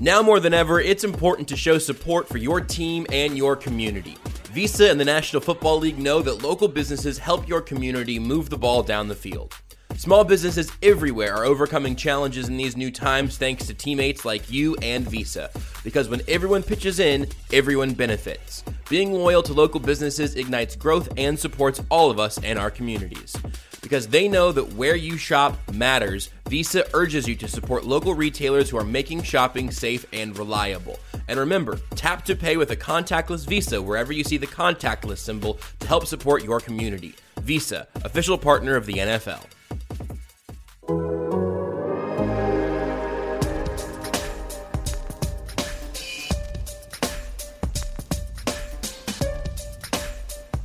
Now more than ever, it's important to show support for your team and your community. Visa and the National Football League know that local businesses help your community move the ball down the field. Small businesses everywhere are overcoming challenges in these new times thanks to teammates like you and Visa. Because when everyone pitches in, everyone benefits. Being loyal to local businesses ignites growth and supports all of us and our communities. Because they know that where you shop matters, Visa urges you to support local retailers who are making shopping safe and reliable. And remember, tap to pay with a contactless Visa wherever you see the contactless symbol to help support your community. Visa, official partner of the NFL.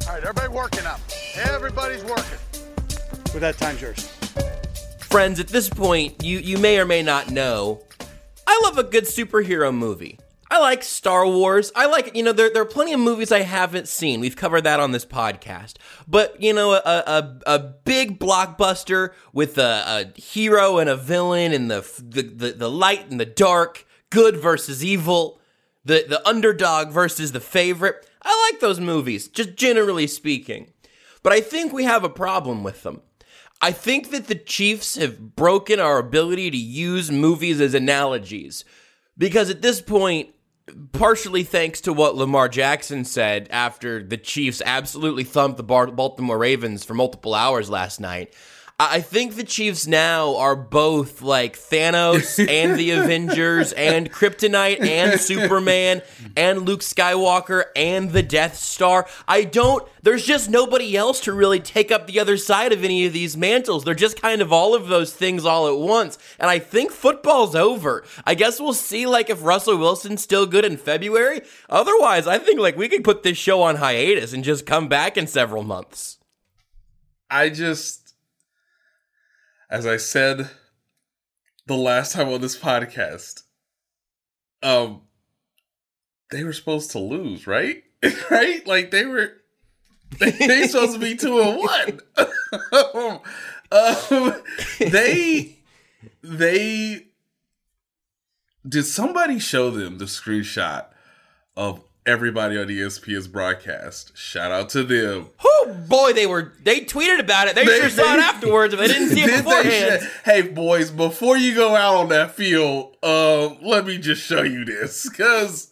All right, everybody working up. Everybody's working. With that yours. Friends, at this point, you, you may or may not know, I love a good superhero movie. I like Star Wars. I like, you know, there, there are plenty of movies I haven't seen. We've covered that on this podcast. But, you know, a, a, a big blockbuster with a, a hero and a villain and the, the, the, the light and the dark, good versus evil, the, the underdog versus the favorite. I like those movies, just generally speaking. But I think we have a problem with them. I think that the Chiefs have broken our ability to use movies as analogies. Because at this point, partially thanks to what Lamar Jackson said after the Chiefs absolutely thumped the Baltimore Ravens for multiple hours last night. I think the Chiefs now are both like Thanos and the Avengers and Kryptonite and Superman and Luke Skywalker and the Death Star. I don't, there's just nobody else to really take up the other side of any of these mantles. They're just kind of all of those things all at once. And I think football's over. I guess we'll see like if Russell Wilson's still good in February. Otherwise, I think like we could put this show on hiatus and just come back in several months. I just as I said the last time on this podcast, um, they were supposed to lose, right? right? Like they were, they they supposed to be two and one. um, they they did somebody show them the screenshot of everybody on ESPN's broadcast. Shout out to them. Oh boy, they were they tweeted about it. They, they sure they, saw it afterwards, but they didn't see it beforehand. hey boys, before you go out on that field, uh, let me just show you this because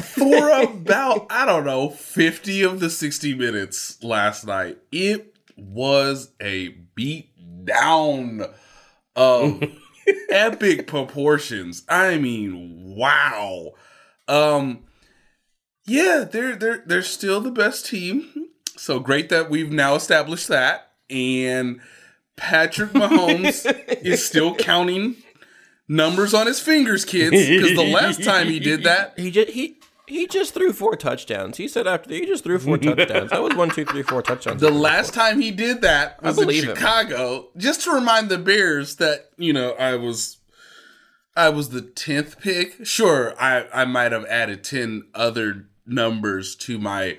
for about I don't know fifty of the sixty minutes last night, it was a beat down of epic proportions. I mean, wow. Um, yeah, they're they're they're still the best team. So great that we've now established that. And Patrick Mahomes is still counting numbers on his fingers, kids. Because the last time he did that, he just he he just threw four touchdowns. He said after he just threw four touchdowns. That was one, two, three, four touchdowns. The last time he did that was in Chicago. Him. Just to remind the Bears that you know I was I was the tenth pick. Sure, I I might have added ten other numbers to my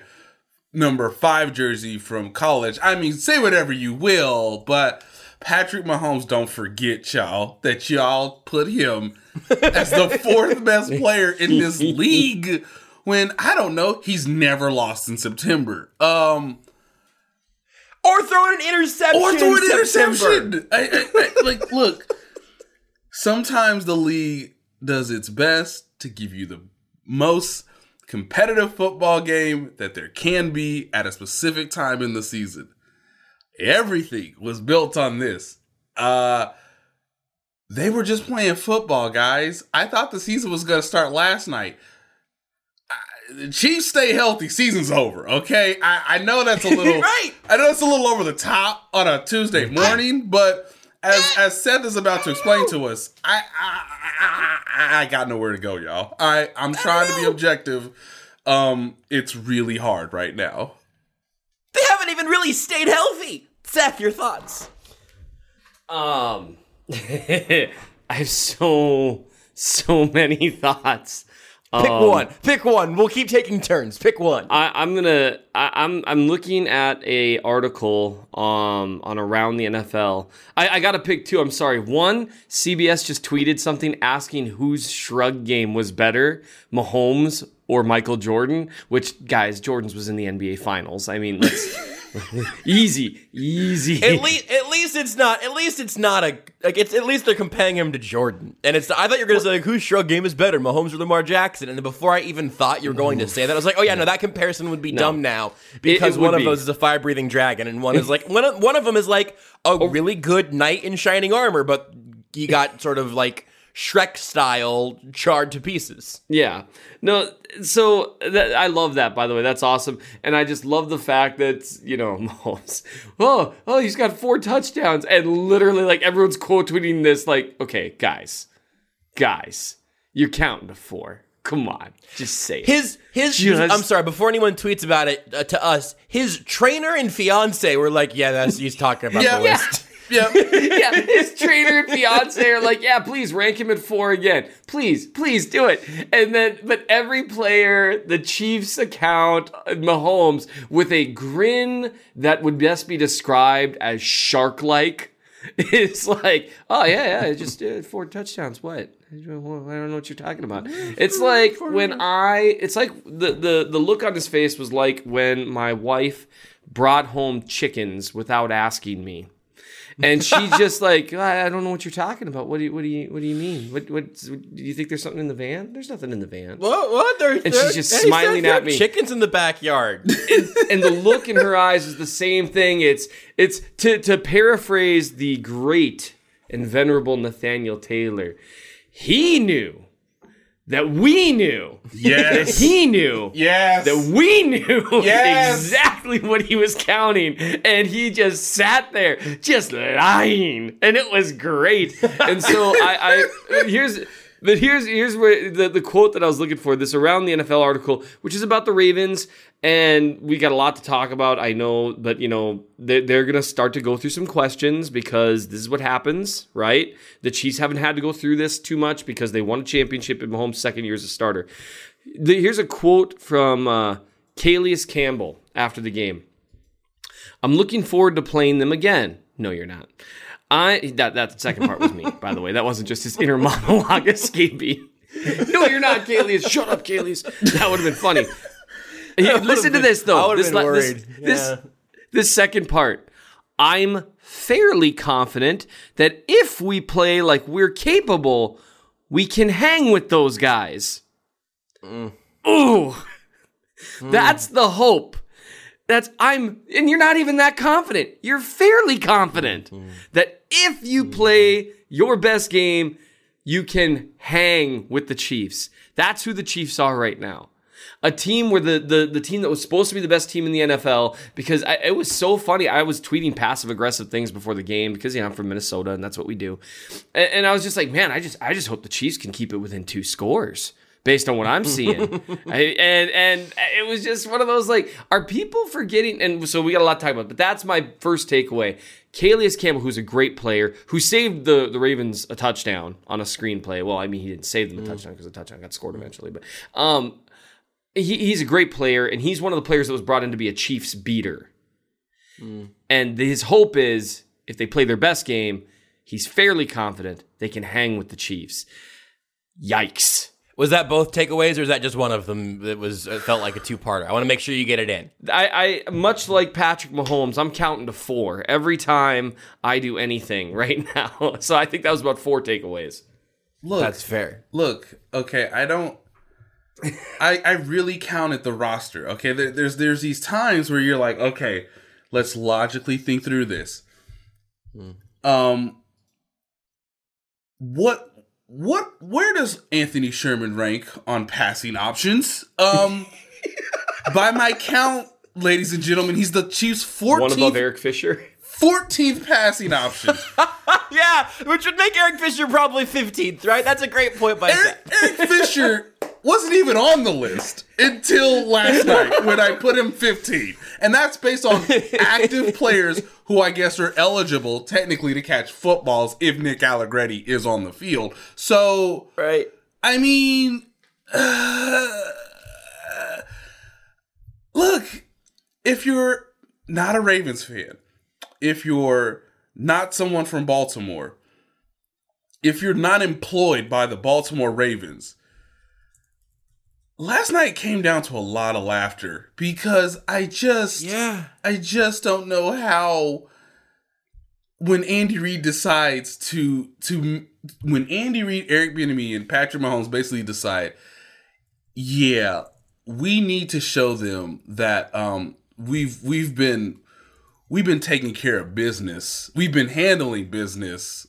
number five jersey from college. I mean, say whatever you will, but Patrick Mahomes, don't forget, y'all, that y'all put him as the fourth best player in this league when I don't know, he's never lost in September. Um or throwing an interception. Or throwing an interception. I, I, I, like, look, sometimes the league does its best to give you the most competitive football game that there can be at a specific time in the season. Everything was built on this. Uh they were just playing football, guys. I thought the season was going to start last night. Uh, Chiefs stay healthy. Season's over. Okay, I, I know that's a little. right. I know it's a little over the top on a Tuesday morning, but as as Seth is about to explain to us, I I, I, I got nowhere to go, y'all. I I'm trying to be objective. Um, it's really hard right now. They haven't even really stayed healthy. Seth, your thoughts? Um, I have so so many thoughts. Pick one. Pick one. We'll keep taking turns. Pick one. I, I'm gonna. I, I'm I'm looking at a article um on around the NFL. I, I got to pick two. I'm sorry. One, CBS just tweeted something asking whose shrug game was better, Mahomes or Michael Jordan. Which guys, Jordan's was in the NBA Finals. I mean, let's. easy, easy. At least, at least it's not. At least it's not a. Like it's at least they're comparing him to Jordan, and it's. I thought you were gonna say like, whose shrug game is better, Mahomes or Lamar Jackson, and then before I even thought you were going to say that, I was like, oh yeah, no, that comparison would be dumb now because it one of be. those is a fire breathing dragon, and one is like one. Of, one of them is like a oh. really good knight in shining armor, but he got sort of like Shrek style charred to pieces. Yeah. No, so that, I love that, by the way. That's awesome. And I just love the fact that, you know, Mahomes, oh, oh, he's got four touchdowns. And literally, like, everyone's quote tweeting this, like, okay, guys, guys, you're counting to four. Come on, just say it. His his. Just- I'm sorry. Before anyone tweets about it uh, to us, his trainer and fiance were like, "Yeah, that's he's talking about Yeah. the list." Yeah. yeah, yeah. his trainer and fiance are like, yeah, please rank him at four again. Please, please do it. And then, but every player, the Chiefs account, uh, Mahomes, with a grin that would best be described as shark like. It's like, oh yeah, yeah, just uh, four touchdowns. What? I don't know what you're talking about. It's like when I. It's like the the the look on his face was like when my wife brought home chickens without asking me and she's just like, I I don't know what you're talking about. What do you, what do you, what do you mean? What, what, do you think there's something in the van? There's nothing in the van. What? What? They're, And she's just smiling at me. Chickens in the backyard. and the look in her eyes is the same thing. It's, it's to, to paraphrase the great and venerable Nathaniel Taylor. He knew that we knew that Yes. he knew yes. that we knew Yes. exactly what he was counting and he just sat there just lying and it was great and so i i here's but here's here's where the, the quote that I was looking for this around the NFL article, which is about the Ravens, and we got a lot to talk about. I know, but you know they're, they're gonna start to go through some questions because this is what happens, right? The Chiefs haven't had to go through this too much because they won a championship in Mahomes' second year as a starter. The, here's a quote from uh, Campbell after the game. I'm looking forward to playing them again. No, you're not. I that that second part was me, by the way. That wasn't just his inner monologue escaping. no, you're not, Calais. Shut up, Calais. That would have been funny. Listen to been- this though. This, been this, worried. this Yeah. this second part. I'm fairly confident that if we play like we're capable, we can hang with those guys. Mm. Ooh. That's the hope. That's I'm and you're not even that confident. You're fairly confident Mm-hmm. that if you play your best game, you can hang with the Chiefs. That's who the Chiefs are right now. A team where the, the, the team that was supposed to be the best team in the NFL, because I, it was so funny. I was tweeting passive aggressive things before the game because you know I'm from Minnesota and that's what we do. And, and I was just like, man, I just I just hope the Chiefs can keep it within two scores based on what I'm seeing. I, and and it was just one of those like, are people forgetting? And so we got a lot to talk about. But that's my first takeaway. Calais Campbell, who's a great player, who saved the, the Ravens a touchdown on a screenplay. Well, I mean, he didn't save them a touchdown because the touchdown got scored eventually. But um, he, he's a great player, and he's one of the players that was brought in to be a Chiefs beater. Hmm. And his hope is if they play their best game, he's fairly confident they can hang with the Chiefs. Yikes. Was that both takeaways, or is that just one of them that was it felt like a two-parter? I want to make sure you get it in. I, I much like Patrick Mahomes, I'm counting to four every time I do anything right now. So I think that was about four takeaways. Look, That's fair. look, okay, I don't. I I really counted the roster. Okay, there, there's there's these times where you're like, okay, let's logically think through this. Um, what what where does Anthony Sherman rank on passing options? Um, by my count, ladies and gentlemen, he's the Chiefs' 14th One above Eric Fisher. 14th passing option. Yeah, which would make Eric Fisher probably 15th, right? That's a great point by Eric. Eric Fisher wasn't even on the list until last night when I put him 15. And that's based on active players who I guess are eligible technically to catch footballs if Nick Allegretti is on the field. So, Right. I mean, uh, look, if you're not a Ravens fan, if you're not someone from Baltimore, if you're not employed by the Baltimore Ravens, last night came down to a lot of laughter because I just Yeah. I just don't know how when Andy Reid decides to to when Andy Reid, Eric Bieniemy, and Patrick Mahomes basically decide, yeah, we need to show them that um we've we've been we've been taking care of business. We've been handling business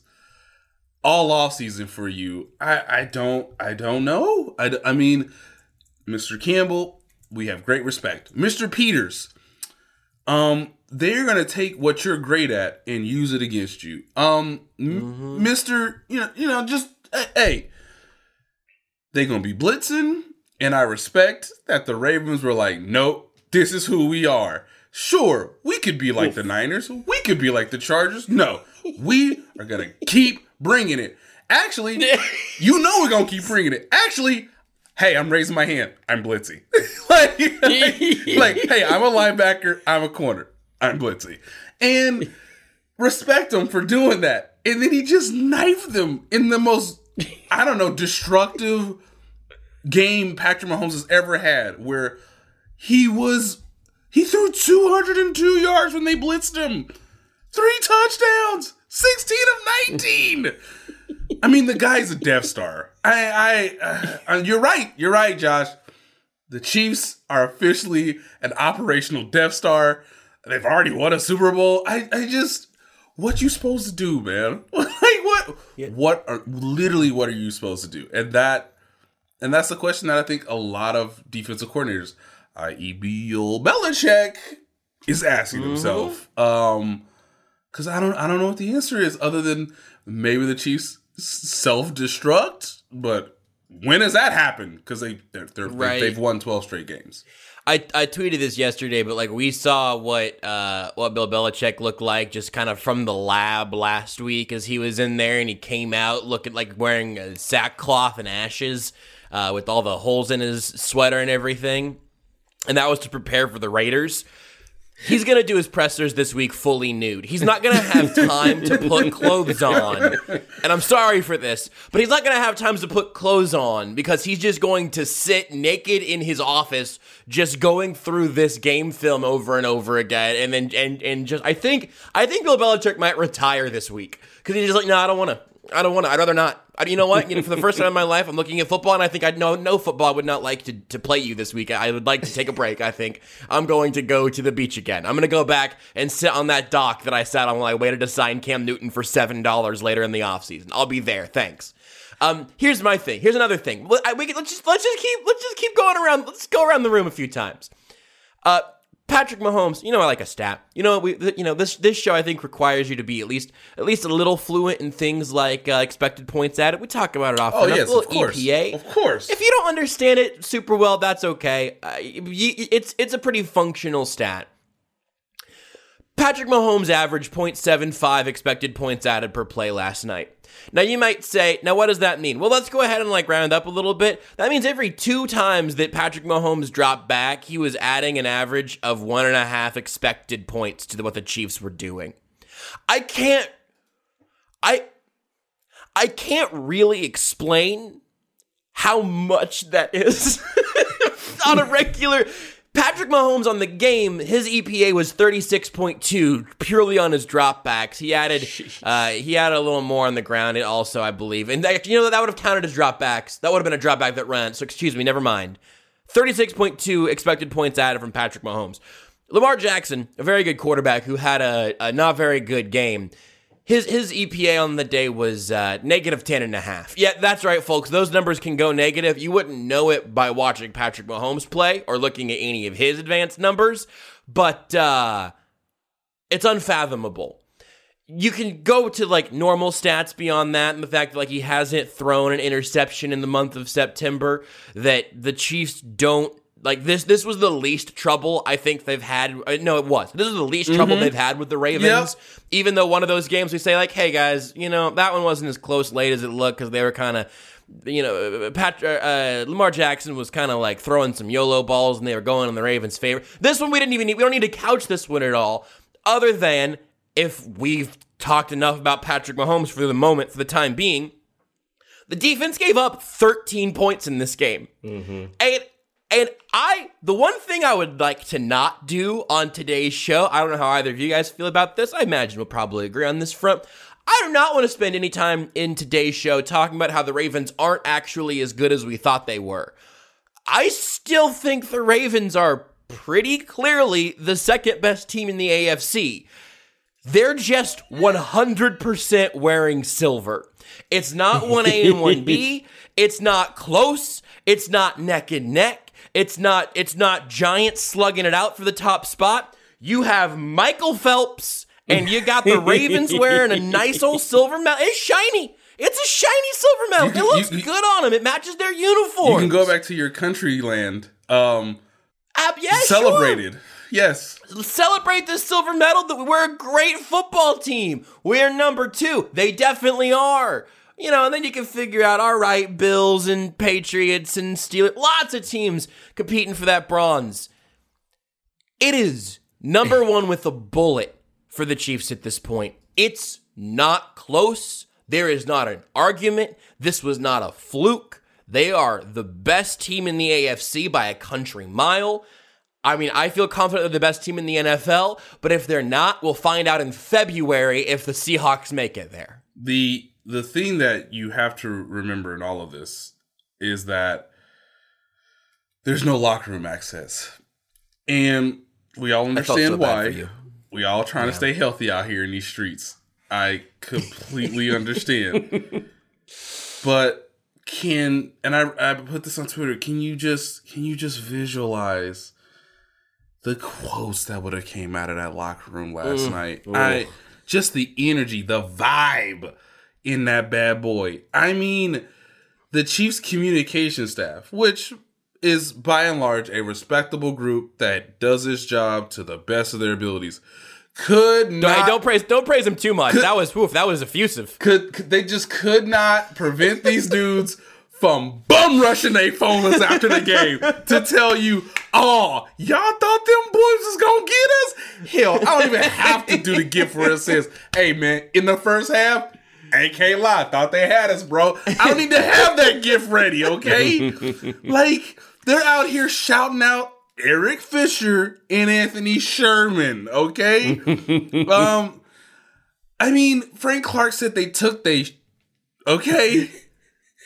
all off season for you. I I don't I don't know. I I mean, Mr. Campbell, we have great respect. Mr. Peters, um, they're gonna take what you're great at and use it against you. Um, m- Mr. You know, you know, just hey, they gonna be blitzing, and I respect that the Ravens were like, nope, this is who we are. Sure, we could be like the Niners, we could be like the Chargers. No, we are gonna keep bringing it. Actually, you know we're gonna keep bringing it. Actually, hey, I'm raising my hand. I'm blitzy. like, like, hey, I'm a linebacker. I'm a corner. I'm blitzy. And respect him for doing that. And then he just knifed them in the most, I don't know, destructive game Patrick Mahomes has ever had, where he was, he threw 202 yards when they blitzed him. Three touchdowns, 16 of 19. I mean, the guy's a Death Star. I, I, uh, you're right. You're right, Josh. The Chiefs are officially an operational Death Star. They've already won a Super Bowl. I, I just, what you supposed to do, man? like what? What are literally what are you supposed to do? And that, and that's the question that I think a lot of defensive coordinators, i.e., Bill Belichick, is asking himself. Um, because I don't, I don't know what the answer is other than maybe the Chiefs self destruct. But when has that happened? Because they, they're, they're Right. they've won twelve straight games. I, I tweeted this yesterday, but like we saw what uh, what Bill Belichick looked like just kind of from the lab last week as he was in there and he came out looking like wearing sackcloth and ashes uh, with all the holes in his sweater and everything, and that was to prepare for the Raiders. He's gonna do his pressers this week fully nude. He's not gonna have time to put clothes on. And I'm sorry for this, but he's not gonna have time to put clothes on because he's just going to sit naked in his office, just going through this game film over and over again. And then and and just I think I think Bill Belichick might retire this week because he's just like, no, I don't want to. I don't want to. I'd rather not. I, you know what? You know, for the first time in my life, I'm looking at football, and I think I know no football. I would not like to, to play you this week. I would like to take a break. I think I'm going to go to the beach again. I'm going to go back and sit on that dock that I sat on while I waited to sign Cam Newton for seven dollars later in the offseason. I'll be there. Thanks. Um, here's my thing. Here's another thing. I- We can, let's just let's just keep let's just keep going around. Let's go around the room a few times. Uh, Patrick Mahomes, you know I like a stat. You know we, you know this this show I think requires you to be at least at least a little fluent in things like uh, expected points added. We talk about it often. Oh yes, A little of course, EPA. of course. If you don't understand it super well, that's okay. Uh, it's it's a pretty functional stat. Patrick Mahomes averaged 0.75 expected points added per play last night. Now you might say, now what does that mean? Well, let's go ahead and like round up a little bit. That means every two times that Patrick Mahomes dropped back, he was adding an average of one and a half expected points to what the Chiefs were doing. I can't, I, I can't really explain how much that is on a regular. Patrick Mahomes on the game, his EPA was 36.2 purely on his dropbacks. He added uh, he added a little more on the ground also, I believe. And that, you know that would have counted as dropbacks. That would have been a dropback that ran. So excuse me, never mind. 36.2 expected points added from Patrick Mahomes. Lamar Jackson, a very good quarterback who had a, a not very good game. His his EPA on the day was uh, negative 10 and a half. Yeah, that's right, folks. Those numbers can go negative. You wouldn't know it by watching Patrick Mahomes play or looking at any of his advanced numbers, but uh, it's unfathomable. You can go to like normal stats beyond that, and the fact that like he hasn't thrown an interception in the month of September, that the Chiefs don't like this. This was the least trouble I think they've had. uh, No, it was. This is the least trouble they've had with the Ravens. Even though one of those games we say like, hey guys, you know that one wasn't as close late as it looked because they were kind of you know, Pat, uh, Lamar Jackson was kind of like throwing some YOLO balls and they were going in the Ravens' favor. This one we didn't even need, we don't need to couch this one at all, other than if we've talked enough about Patrick Mahomes for the moment, for the time being. The defense gave up 13 points in this game. And and I the one thing I would like to not do on today's show, I don't know how either of you guys feel about this. I imagine we'll probably agree on this front. I do not want to spend any time in today's show talking about how the Ravens aren't actually as good as we thought they were. I still think the Ravens are pretty clearly the second best team in the AFC. They're just 100% wearing silver. It's not 1A and 1B. It's not close. It's not neck and neck. It's not it's not giants slugging it out for the top spot. You have Michael Phelps and you got the Ravens wearing a nice old silver medal. It's shiny. It's a shiny silver medal. Can- it looks you- good on them. It matches their uniform. You can go back to your country land. Um, yeah, sure. celebrated. Yes. celebrate this silver medal that we're a great football team. We're number two. They definitely are. You know, and then you can figure out, all right, Bills and Patriots and Steelers, lots of teams competing for that bronze. It is number one with a bullet for the Chiefs at this point. It's not close. There is not an argument. This was not a fluke. They are the best team in the AFC by a country mile. I mean, I feel confident they're the best team in the NFL, but if they're not, we'll find out in February if the Seahawks make it there. the the thing that you have to remember in all of this is that there's no locker room access, and we all felt so understand why. We all trying to stay healthy out here in these streets. I completely understand, but can and I I put this on Twitter. Can you just can you just visualize the quotes that would have came out of that locker room last night? I just the energy, the vibe in that bad boy. I mean, the Chiefs communication staff, which is by and large a respectable group that does its job to the best of their abilities, could not hey, don't praise don't praise him too much. Could- that was woof, that was effusive. could, could they just could not prevent these dudes from bum rushing their phones after the game to tell you, oh, y'all thought them boys was gonna get us? Hell, I don't even have to do the gift for it says, hey man, in the first half, can't lie, thought they had us, bro. I don't need to have that gift ready, okay? like, they're out here shouting out Eric Fisher and Anthony Sherman, okay? um I mean, Frank Clark said they took they okay.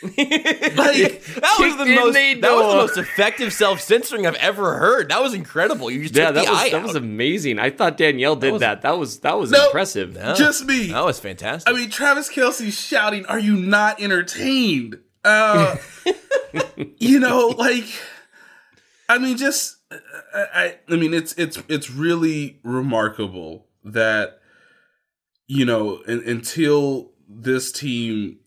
like That was the most the that was the most effective self-censoring I've ever heard. That was incredible. You just Yeah, took that the was eye that out. was amazing. I thought Danielle did that. That was that was No. impressive. just me. that was fantastic. I mean, Travis Kelce shouting, "Are you not entertained?" Uh, you know, like, I mean, just, I, I, I mean, it's it's it's really remarkable that you know, un until this team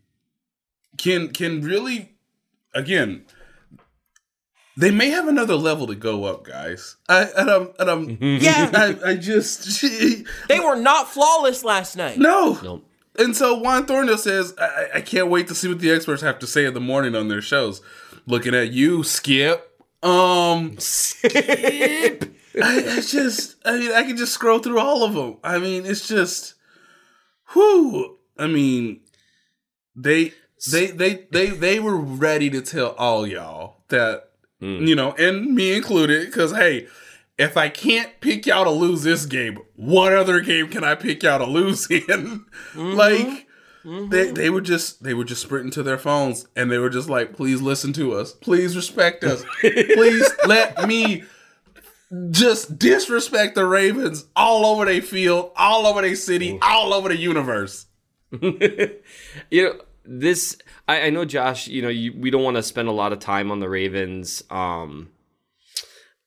can can really, again, they may have another level to go up, guys. I and I'm and I'm yeah, I, I just they were not flawless last night. no. Nope. And so Juan Thornhill says, I, I- I can't wait to see what the experts have to say in the morning on their shows. Looking at you, Skip. Um, Skip. I, it's just, I mean, I can just scroll through all of them. I mean, it's just, whoo. I mean, they, they, they, they, they were ready to tell all y'all that, mm. you know, and me included, because hey, if I can't pick y'all to lose this game, what other game can I pick y'all to lose in? Mm-hmm. Like mm-hmm. they they were just they were just sprinting to their phones and they were just like, please listen to us, please respect us, please let me just disrespect the Ravens all over their field, all over their city, all over the universe. you know this I, I know josh you know you, we don't want to spend a lot of time on the ravens um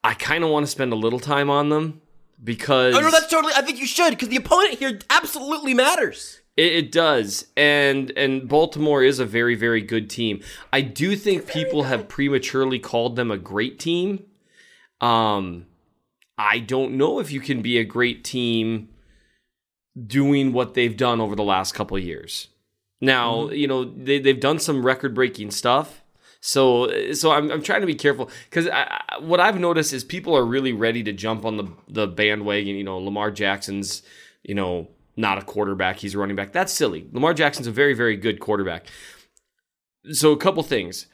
i kind of want to spend a little time on them because Oh no, that's totally. I think you should because the opponent here absolutely matters. it, it does and and baltimore is a very very good team i do think people have prematurely called them a great team um i don't know if you can be a great team doing what they've done over the last couple of years Now, mm-hmm. you know, they, they've done some record breaking stuff. So, so I'm, I'm trying to be careful because what I've noticed is people are really ready to jump on the, the bandwagon. You know, Lamar Jackson's, you know, not a quarterback, he's a running back. That's silly. Lamar Jackson's a very, very good quarterback. So, a couple things.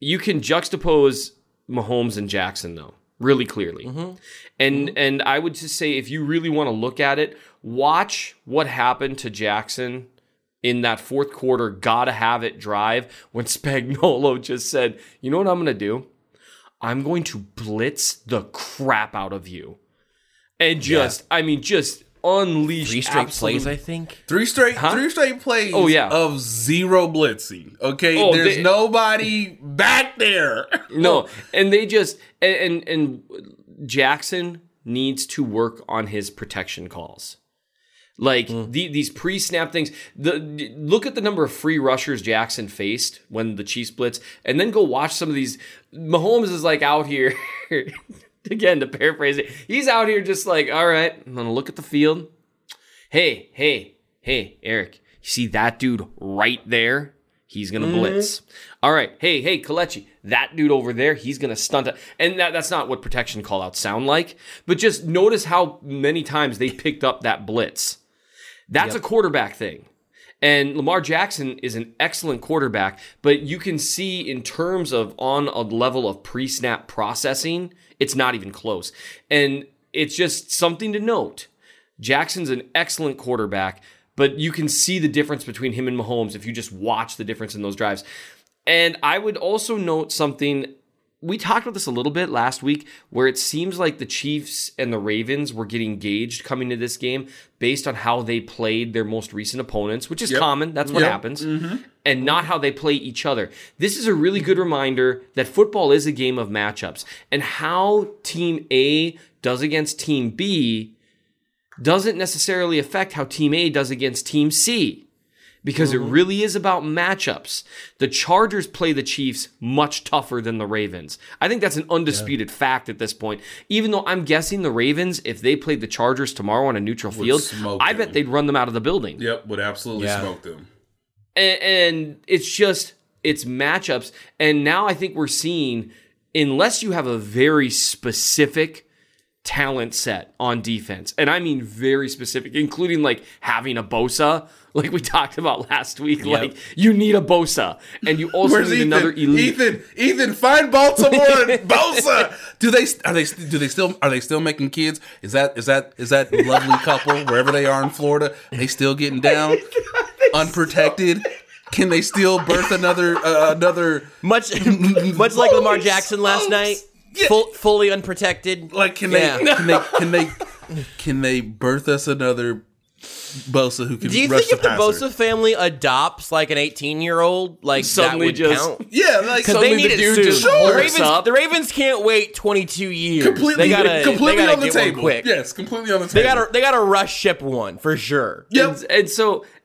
You can juxtapose Mahomes and Jackson, though, really clearly. Mm-hmm. And mm-hmm. and I would just say if you really want to look at it, watch what happened to Jackson in that fourth quarter, gotta have it drive when Spagnuolo just said, you know what I'm gonna do? I'm going to blitz the crap out of you. And just, I mean, just unleash Three straight absolute- plays, I think. Three straight, Huh? three straight plays. Oh, yeah. of zero blitzing. Okay, Oh, there's they- nobody back there. No, and they just and, and and Jackson needs to work on his protection calls. Like Mm. the, these pre-snap things. The look at the number of free rushers Jackson faced when the Chiefs blitz, and then go watch some of these. Mahomes is like out here again to paraphrase it. He's out here just like, all right, I'm gonna look at the field. Hey, hey, hey, Eric, you see that dude right there? He's gonna blitz. All right, hey, hey, Kelechi, that dude over there, he's gonna stunt it. And that, that's not what protection call outs sound like, but just notice how many times they picked up that blitz. That's a quarterback thing. And Lamar Jackson is an excellent quarterback, but you can see in terms of on a level of pre snap processing, it's not even close. And it's just something to note. Jackson's an excellent quarterback, but you can see the difference between him and Mahomes if you just watch the difference in those drives. And I would also note something. We talked about this a little bit last week, where it seems like the Chiefs and the Ravens were getting gauged coming to this game based on how they played their most recent opponents, which is common. That's what Yep. happens. Mm-hmm. And not how they play each other. This is a really good reminder that football is a game of matchups. And how Team A does against Team B doesn't necessarily affect how Team A does against Team C because it mm-hmm. really is about matchups. The Chargers play the Chiefs much tougher than the Ravens. I think that's an undisputed fact at this point. Even though I'm guessing the Ravens, if they played the Chargers tomorrow on a neutral field, smoke I them. bet they'd run them out of the building. Yep, would absolutely Yeah. smoke them. And, and it's just it's matchups. And now I think we're seeing, unless you have a very specific talent set on defense, and I mean very specific, including like having a Bosa, like we talked about last week. Like you need a Bosa, and you also need Ethan? another elite. Ethan, Ethan, find Baltimore and Bosa. Do they are they do they still are they still making kids? Is that is that is that lovely couple wherever they are in Florida? They still getting down unprotected? Can they still birth another uh, another Much, much like Lamar Jackson last smokes. night, full, fully unprotected. like can Yeah. they can they can they can they birth us another Bosa who can Do you rush think if the passer? Bosa family adopts like an 18 year old, like Suddenly that would just- count? Yeah, like Because Suddenly they need the it dude soon. just the, Ravens, the Ravens can't wait 22 years. completely they gotta, completely they gotta on the get one table. quick. Yes, completely on the table. They gotta they gotta rush ship one for sure. Yep. And, and so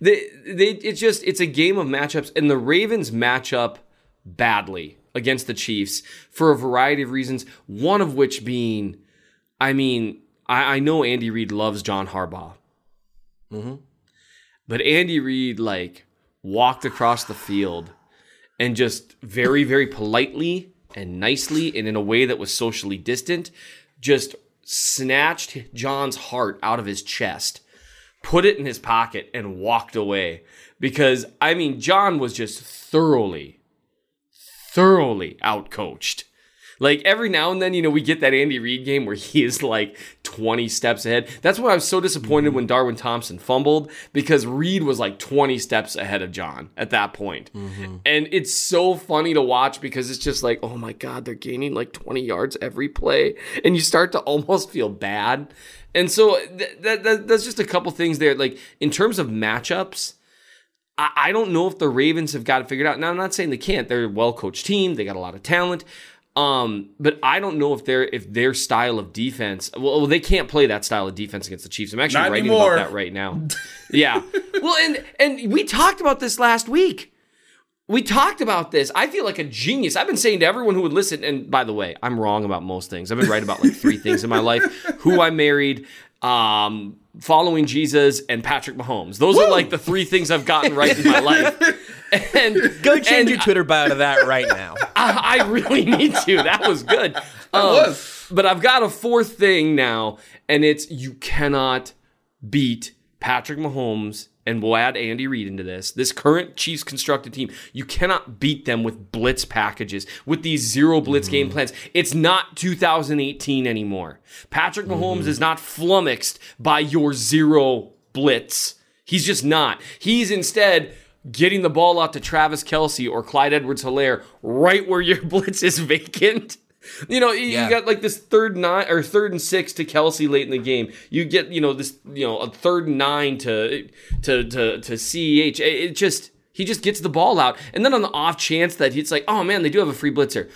they they it's just it's a game of matchups and the Ravens match up badly against the Chiefs for a variety of reasons, one of which being I mean, I, I know Andy Reid loves John Harbaugh. Mm-hmm. But Andy Reid like walked across the field and just very, very politely and nicely and in a way that was socially distant, just snatched John's heart out of his chest, put it in his pocket, and walked away. Because, I mean, John was just thoroughly, thoroughly outcoached. Like every now and then, you know, we get that Andy Reid game where he is like 20 steps ahead. That's why I was so disappointed when Darwin Thompson fumbled because Reid was like 20 steps ahead of John at that point. Mm-hmm. And it's so funny to watch because it's just like, oh my God, they're gaining like 20 yards every play. And you start to almost feel bad. And so th- that, that, that's just a couple things there. Like in terms of matchups, I, I don't know if the Ravens have got it figured out. Now, I'm not saying they can't. They're a well coached team. They got a lot of talent. Um, but I don't know if their if their style of defense. Well, they can't play that style of defense against the Chiefs. I'm actually Not writing anymore. about that right now. yeah. Well, and and we talked about this last week. We talked about this. I feel like a genius. I've been saying to everyone who would listen, and by the way, I'm wrong about most things. I've been right about like three things in my life: who I married, um, following Jesus and Patrick Mahomes. Those are like the three things I've gotten right in my life. And Go change and your Twitter bio to that right now. I, I really need to. That was good. Um, was. But I've got a fourth thing now, and it's you cannot beat Patrick Mahomes, and we'll add Andy Reid into this. This current Chiefs constructed team, you cannot beat them with blitz packages, with these zero blitz game mm-hmm. plans. It's not 2018 anymore. Patrick Mahomes mm-hmm. is not flummoxed by your zero blitz. He's just not. He's instead getting the ball out to Travis Kelce or Clyde Edwards Helaire right where your blitz is vacant. You know, you, Yeah. you got like this third nine or third and six to Kelce late in the game. You get, you know, this, you know, a third and nine to to to to CEH. It, it just he just gets the ball out, and then on the off chance that it's like, oh man, they do have a free blitzer.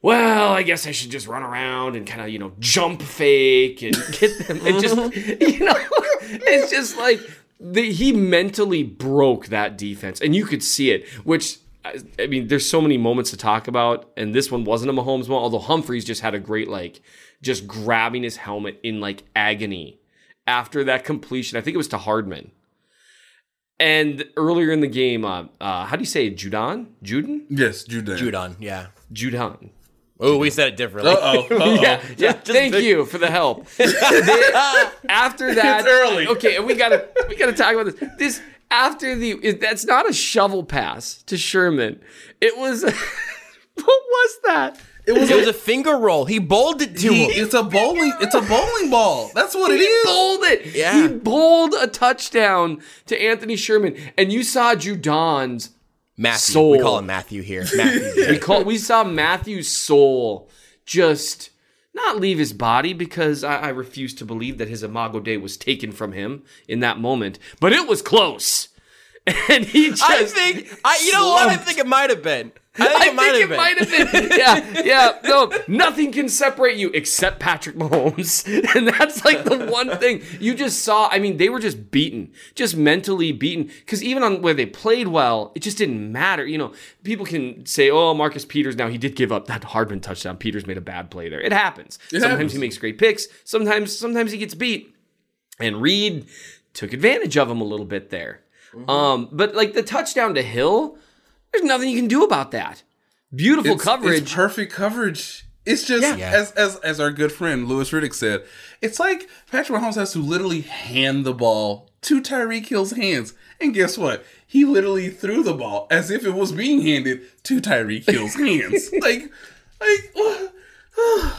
Well, I guess I should just run around and kind of, you know, jump fake and get them and just, you know, it's just like the, he mentally broke that defense, and you could see it. Which I I mean, there's so many moments to talk about, and this one wasn't a Mahomes moment. Although Humphreys just had a great like, just grabbing his helmet in like agony after that completion. I think it was to Hardman. And earlier in the game, uh, uh, how do you say it? Judon? Juden? Yes, Judon. Judon, yeah. Judon. Oh, we said it differently. Uh oh. Yeah, yeah. just Thank big- you for the help. They- after that, It's early. Okay, and we gotta we gotta talk about this. This after the it- that's not a shovel pass to Sherman. It was what was that? It was. It was a finger roll. He bowled it to he, him. it's a bowling. It's a bowling ball. That's what it is. He bowled it. Yeah. He bowled a touchdown to Anthony Sherman, and you saw Judon's Matthew. Soul. We call him Matthew here. Matthew. we call we saw Matthew's soul just not leave his body because I, I refuse to believe that his imago Dei was taken from him in that moment, but it was close. And he just I think, I, you know what? I think it might have been. I think I it might think have it been. might have been. Yeah, yeah. No, nothing can separate you except Patrick Mahomes. And that's like the one thing you just saw. I mean, they were just beaten, just mentally beaten. Because even on where they played well, it just didn't matter. You know, people can say, oh, Marcus Peters, now he did give up that Hardman touchdown. Peters made a bad play there. It happens. sometimes happens. he makes great picks. Sometimes, sometimes he gets beat. And Reid took advantage of him a little bit there. Um, but like the touchdown to Hill, there's nothing you can do about that. Beautiful It's- coverage. It's perfect coverage. It's just Yeah. as as as our good friend Louis Riddick said. It's like Patrick Mahomes has to literally hand the ball to Tyreek Hill's hands, and guess what? He literally threw the ball as if it was being handed to Tyreek Hill's hands. like, like.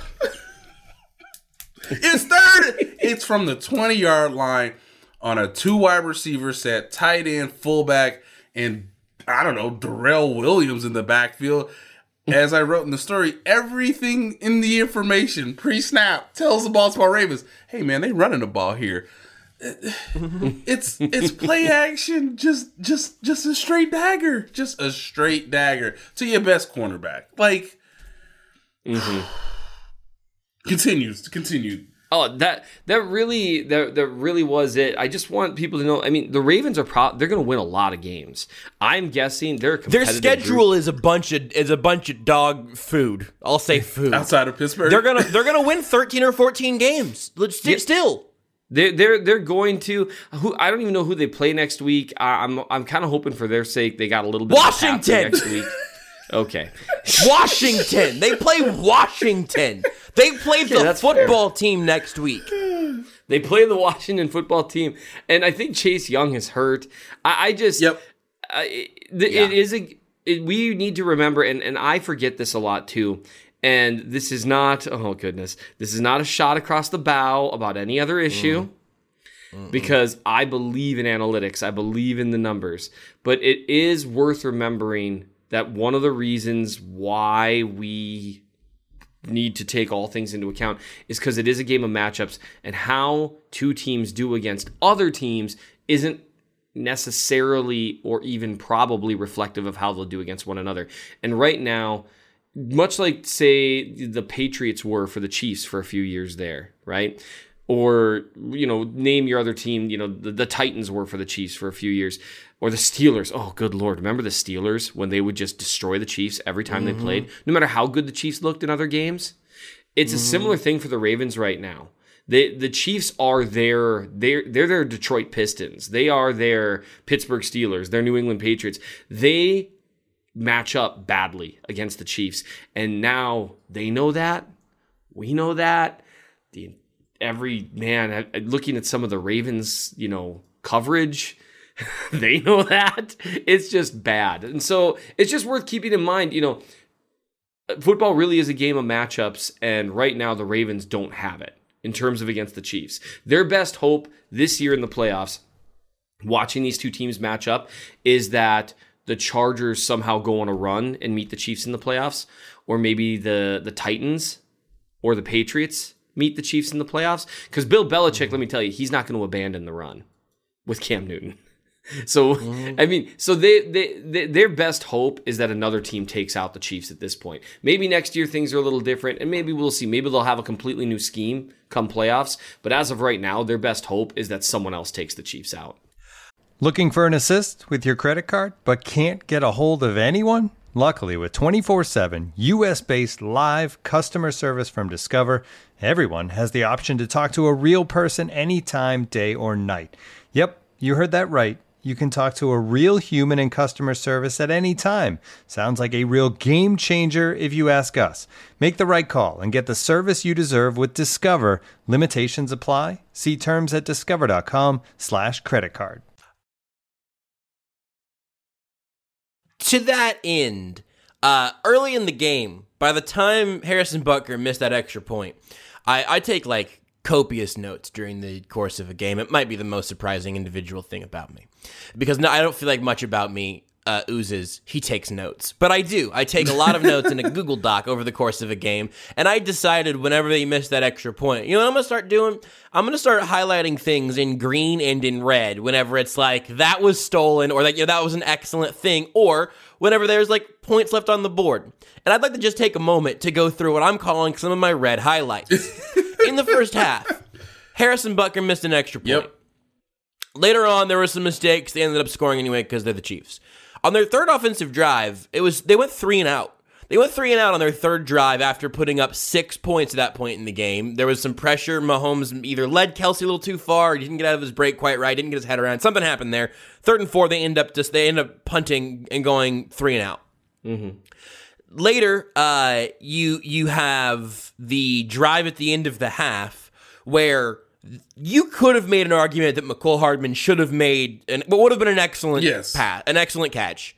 it's third. It's from the twenty yard line on a two wide receiver set, tight end, fullback, and I don't know Darrel Williams in the backfield. As I wrote in the story, everything in the information pre snap tells the Baltimore Ravens, "Hey man, they running the ball here." it's it's play action, just just just a straight dagger, just a straight dagger to your best cornerback. Like mm-hmm. continues to continue. Oh, that that really that that really was it. I just want people to know. I mean, the Ravens are pro- they're going to win a lot of games. I'm guessing they're a Their schedule group. is a bunch of is a bunch of dog food. I'll say food. Outside of Pittsburgh, They're gonna they're gonna win thirteen or fourteen games. Let's st- Still, They're they're they're going to who I don't even know who they play next week. I, I'm I'm kind of hoping for their sake they got a little bit of a Washington! next week. Okay. Washington. they play Washington. They play the that's football team next week. They play the Washington football team, and I think Chase Young is hurt. I, I just, Yep. it, the- it is a. It, we need to remember, and and I forget this a lot too. And this is not. Oh goodness, this is not a shot across the bow about any other issue. Mm. Because I believe in analytics, I believe in the numbers, but it is worth remembering that one of the reasons why we need to take all things into account is because it is a game of matchups and how two teams do against other teams isn't necessarily or even probably reflective of how they'll do against one another. And right now, much like say the Patriots were for the Chiefs for a few years there, right? Or you know, name your other team. You know, the, the Titans were for the Chiefs for a few years, or the Steelers. Oh, good lord! Remember the Steelers when they would just destroy the Chiefs every time they played, mm-hmm. no matter how good the Chiefs looked in other games. It's a mm-hmm. similar thing for the Ravens right now. They, the Chiefs are their they're they're their Detroit Pistons. They are their Pittsburgh Steelers. Their New England Patriots. They match up badly against the Chiefs, and now they know that. We know that. The every man uh, looking at some of the Ravens, you know, coverage. they know that it's just bad, and so it's just worth keeping in mind. You know, football really is a game of matchups, and right now the Ravens don't have it in terms of against the Chiefs. Their best hope this year in the playoffs, watching these two teams match up, is that the Chargers somehow go on a run and meet the Chiefs in the playoffs, or maybe the the Titans or the Patriots meet the Chiefs in the playoffs. Because Bill Belichick, let me tell you, he's not going to abandon the run with Cam Newton. So mm-hmm. I mean, so they, they, they their best hope is that another team takes out the Chiefs at this point. Maybe next year things are a little different, and maybe we'll see. Maybe they'll have a completely new scheme come playoffs. But as of right now, their best hope is that someone else takes the Chiefs out. Looking for an assist with your credit card, but can't get a hold of anyone? Luckily, with 24 7 US based live customer service from Discover, everyone has the option to talk to a real person anytime, day or night. Yep, you heard that right you can talk to a real human in customer service at any time. Sounds like a real game changer if you ask us. Make the right call and get the service you deserve with Discover. Limitations apply. See terms at discover.com/slash credit card. To that end, uh, early in the game, by the time Harrison Butker missed that extra point, I, I take like copious notes during the course of a game. It might be the most surprising individual thing about me because no, I don't feel like much about me uh, oozes he takes notes, but I do. I take a lot of notes in a Google Doc over the course of a game, and I decided whenever they miss that extra point, you know what I'm gonna start doing? I'm gonna start highlighting things in green and in red whenever it's like that was stolen or that you know that was an excellent thing, or whenever there's like points left on the board. And I'd like to just take a moment to go through what I'm calling some of my red highlights. in the first half, Harrison Butker missed an extra point. Yep. Later on, there were some mistakes. They ended up scoring anyway because they're the Chiefs. On their third offensive drive, it was they went three and out. They went three and out on their third drive after putting up six points at that point in the game. There was some pressure. Mahomes either led Kelce a little too far, or didn't get out of his break quite right, didn't get his head around. Something happened there. Third and four, they end up just they end up punting and going three and out. Mm-hmm. Later, uh, you you have the drive at the end of the half where you could have made an argument that Mecole Hardman should have made and what would have been an excellent yes. pass, an excellent catch.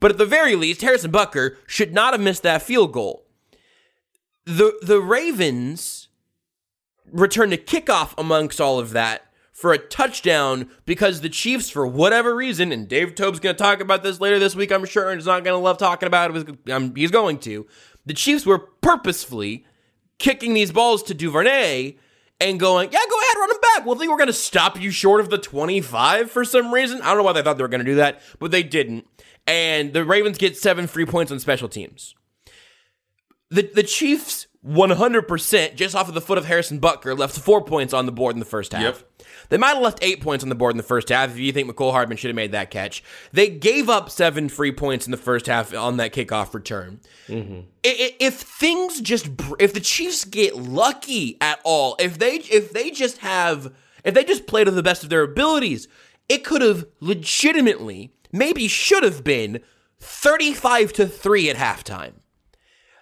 But at the very least, Harrison Butker should not have missed that field goal. The the Ravens returned a kickoff amongst all of that for a touchdown because the Chiefs, for whatever reason, and Dave Toub's going to talk about this later this week, I'm sure, and he's not going to love talking about it. Um, he's going to. The Chiefs were purposefully kicking these balls to Duvernay and going, yeah, go ahead, run them back. Well, think we're going to stop you short of the 25 for some reason. I don't know why they thought they were going to do that, but they didn't. And the Ravens get seven free points on special teams. The, the Chiefs, 100%, just off of the foot of Harrison Butker, left four points on the board in the first half. Yep. They might have left eight points on the board in the first half if you think Mecole Hardman should have made that catch. They gave up seven free points in the first half on that kickoff return. Mm-hmm. If things just, if the Chiefs get lucky at all, if they if they just have, if they just play to the best of their abilities, it could have legitimately, maybe should have been, thirty-five to three at halftime.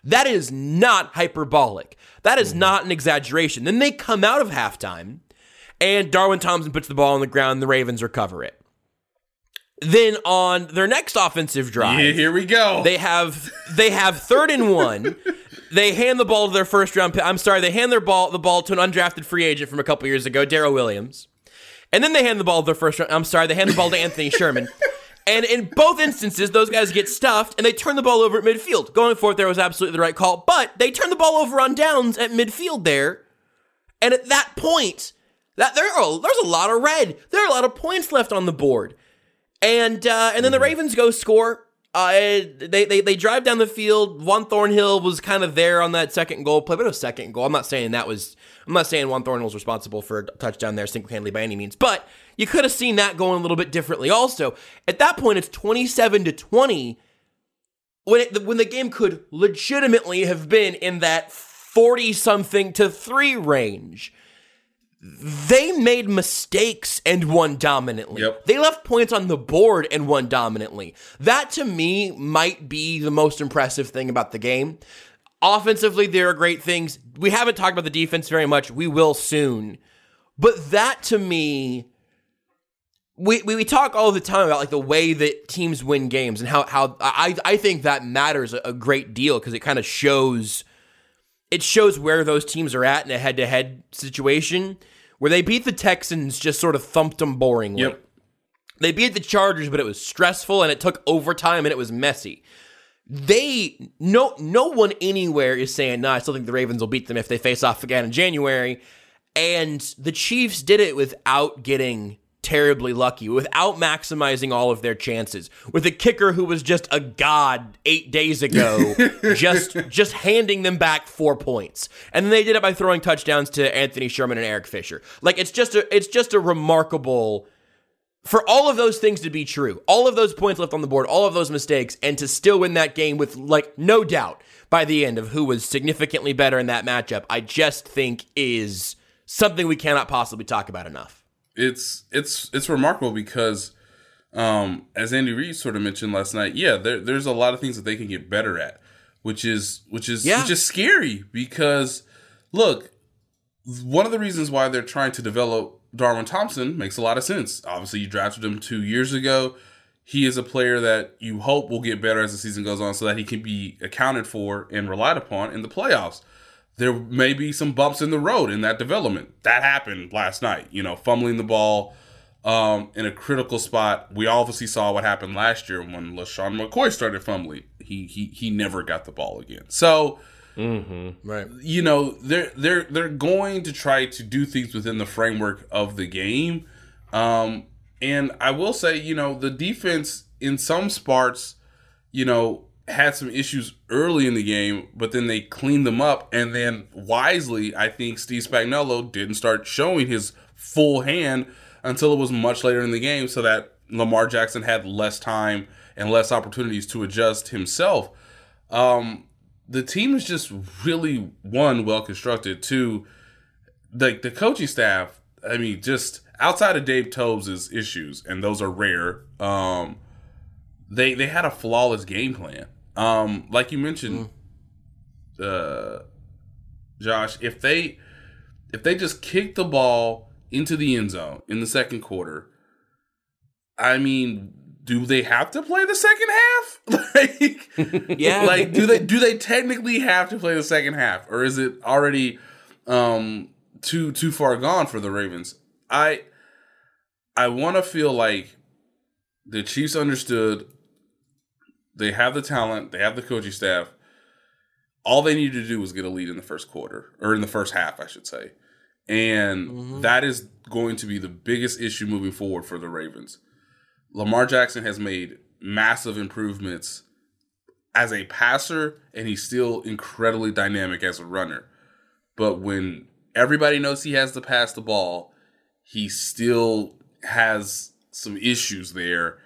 That is not hyperbolic. That is mm-hmm. not an exaggeration. Then they come out of halftime and Darwin Thompson puts the ball on the ground, and the Ravens recover it. Then on their next offensive drive, yeah, here we go. They have they have third and one. they hand the ball to their first round. I'm sorry, they hand their ball the ball to an undrafted free agent from a couple years ago, Darrel Williams, and then they hand the ball to their first round. I'm sorry, they hand the ball to Anthony Sherman. And in both instances, those guys get stuffed and they turn the ball over at midfield. Going for it there was absolutely the right call, but they turn the ball over on downs at midfield there. And at that point, that there are there's a lot of red. There are a lot of points left on the board, and uh, and then the mm-hmm. Ravens go score. Uh, they, they they drive down the field. Juan Thornhill was kind of there on that second goal play, but a second goal. I'm not saying that was. I'm not saying Juan Thornhill was responsible for a touchdown there single handedly by any means, but you could have seen that going a little bit differently. Also, at that point, it's 27 to 20 when it, when the game could legitimately have been in that 40 something to three range. They made mistakes and won dominantly. Yep. They left points on the board and won dominantly. That to me might be the most impressive thing about the game. Offensively, there are great things. We haven't talked about the defense very much. We will soon. But that to me, we, we, we talk all the time about like the way that teams win games and how, how I, I think that matters a, a great deal because it kind of shows it shows where those teams are at in a head to head situation where they beat the Texans just sort of thumped them boringly. Yep. They beat the Chargers, but it was stressful and it took overtime and it was messy. They no no one anywhere is saying, no, I still think the Ravens will beat them if they face off again in January. And the Chiefs did it without getting terribly lucky, without maximizing all of their chances, with a kicker who was just a god eight days ago, just just handing them back four points, and then they did it by throwing touchdowns to Anthony Sherman and Eric Fisher. Like it's just a it's just a remarkable for all of those things to be true, all of those points left on the board, all of those mistakes, and to still win that game with like no doubt by the end of who was significantly better in that matchup, I just think is something we cannot possibly talk about enough it's it's it's remarkable because um as Andy Reid sort of mentioned last night, yeah, there, there's a lot of things that they can get better at, which is which is Yeah. which is scary because look, one of the reasons why they're trying to develop Darwin Thompson makes a lot of sense. Obviously, you drafted him 2 years ago. He is a player that you hope will get better as the season goes on so that he can be accounted for and relied upon in the playoffs there may be some bumps in the road in that development. That happened last night, you know, fumbling the ball um, in a critical spot. We obviously saw what happened last year when LeSean McCoy started fumbling. He he he never got the ball again. So Right. you know they're they're they're going to try to do things within the framework of the game um and i will say you know the defense in some spots you know had some issues early in the game but then they cleaned them up and then wisely i think steve spagnuolo didn't start showing his full hand until it was much later in the game so that lamar jackson had less time and less opportunities to adjust himself um the team is just really one well constructed. Two, like the coaching staff. I mean, just outside of Dave Toub's issues, and those are rare. Um, they they had a flawless game plan. Um, like you mentioned, uh, Josh, if they if they just kick the ball into the end zone in the second quarter, I mean, do they have to play the second half? like, Yeah. like do they do they technically have to play the second half, or is it already um too too far gone for the Ravens? I I want to feel like the Chiefs understood they have the talent, they have the coaching staff. All they needed to do was get a lead in the first quarter, or in the first half, I should say. And mm-hmm. that is going to be the biggest issue moving forward for the Ravens. Lamar Jackson has made massive improvements as a passer, and he's still incredibly dynamic as a runner. But when everybody knows he has to pass the ball, he still has some issues there.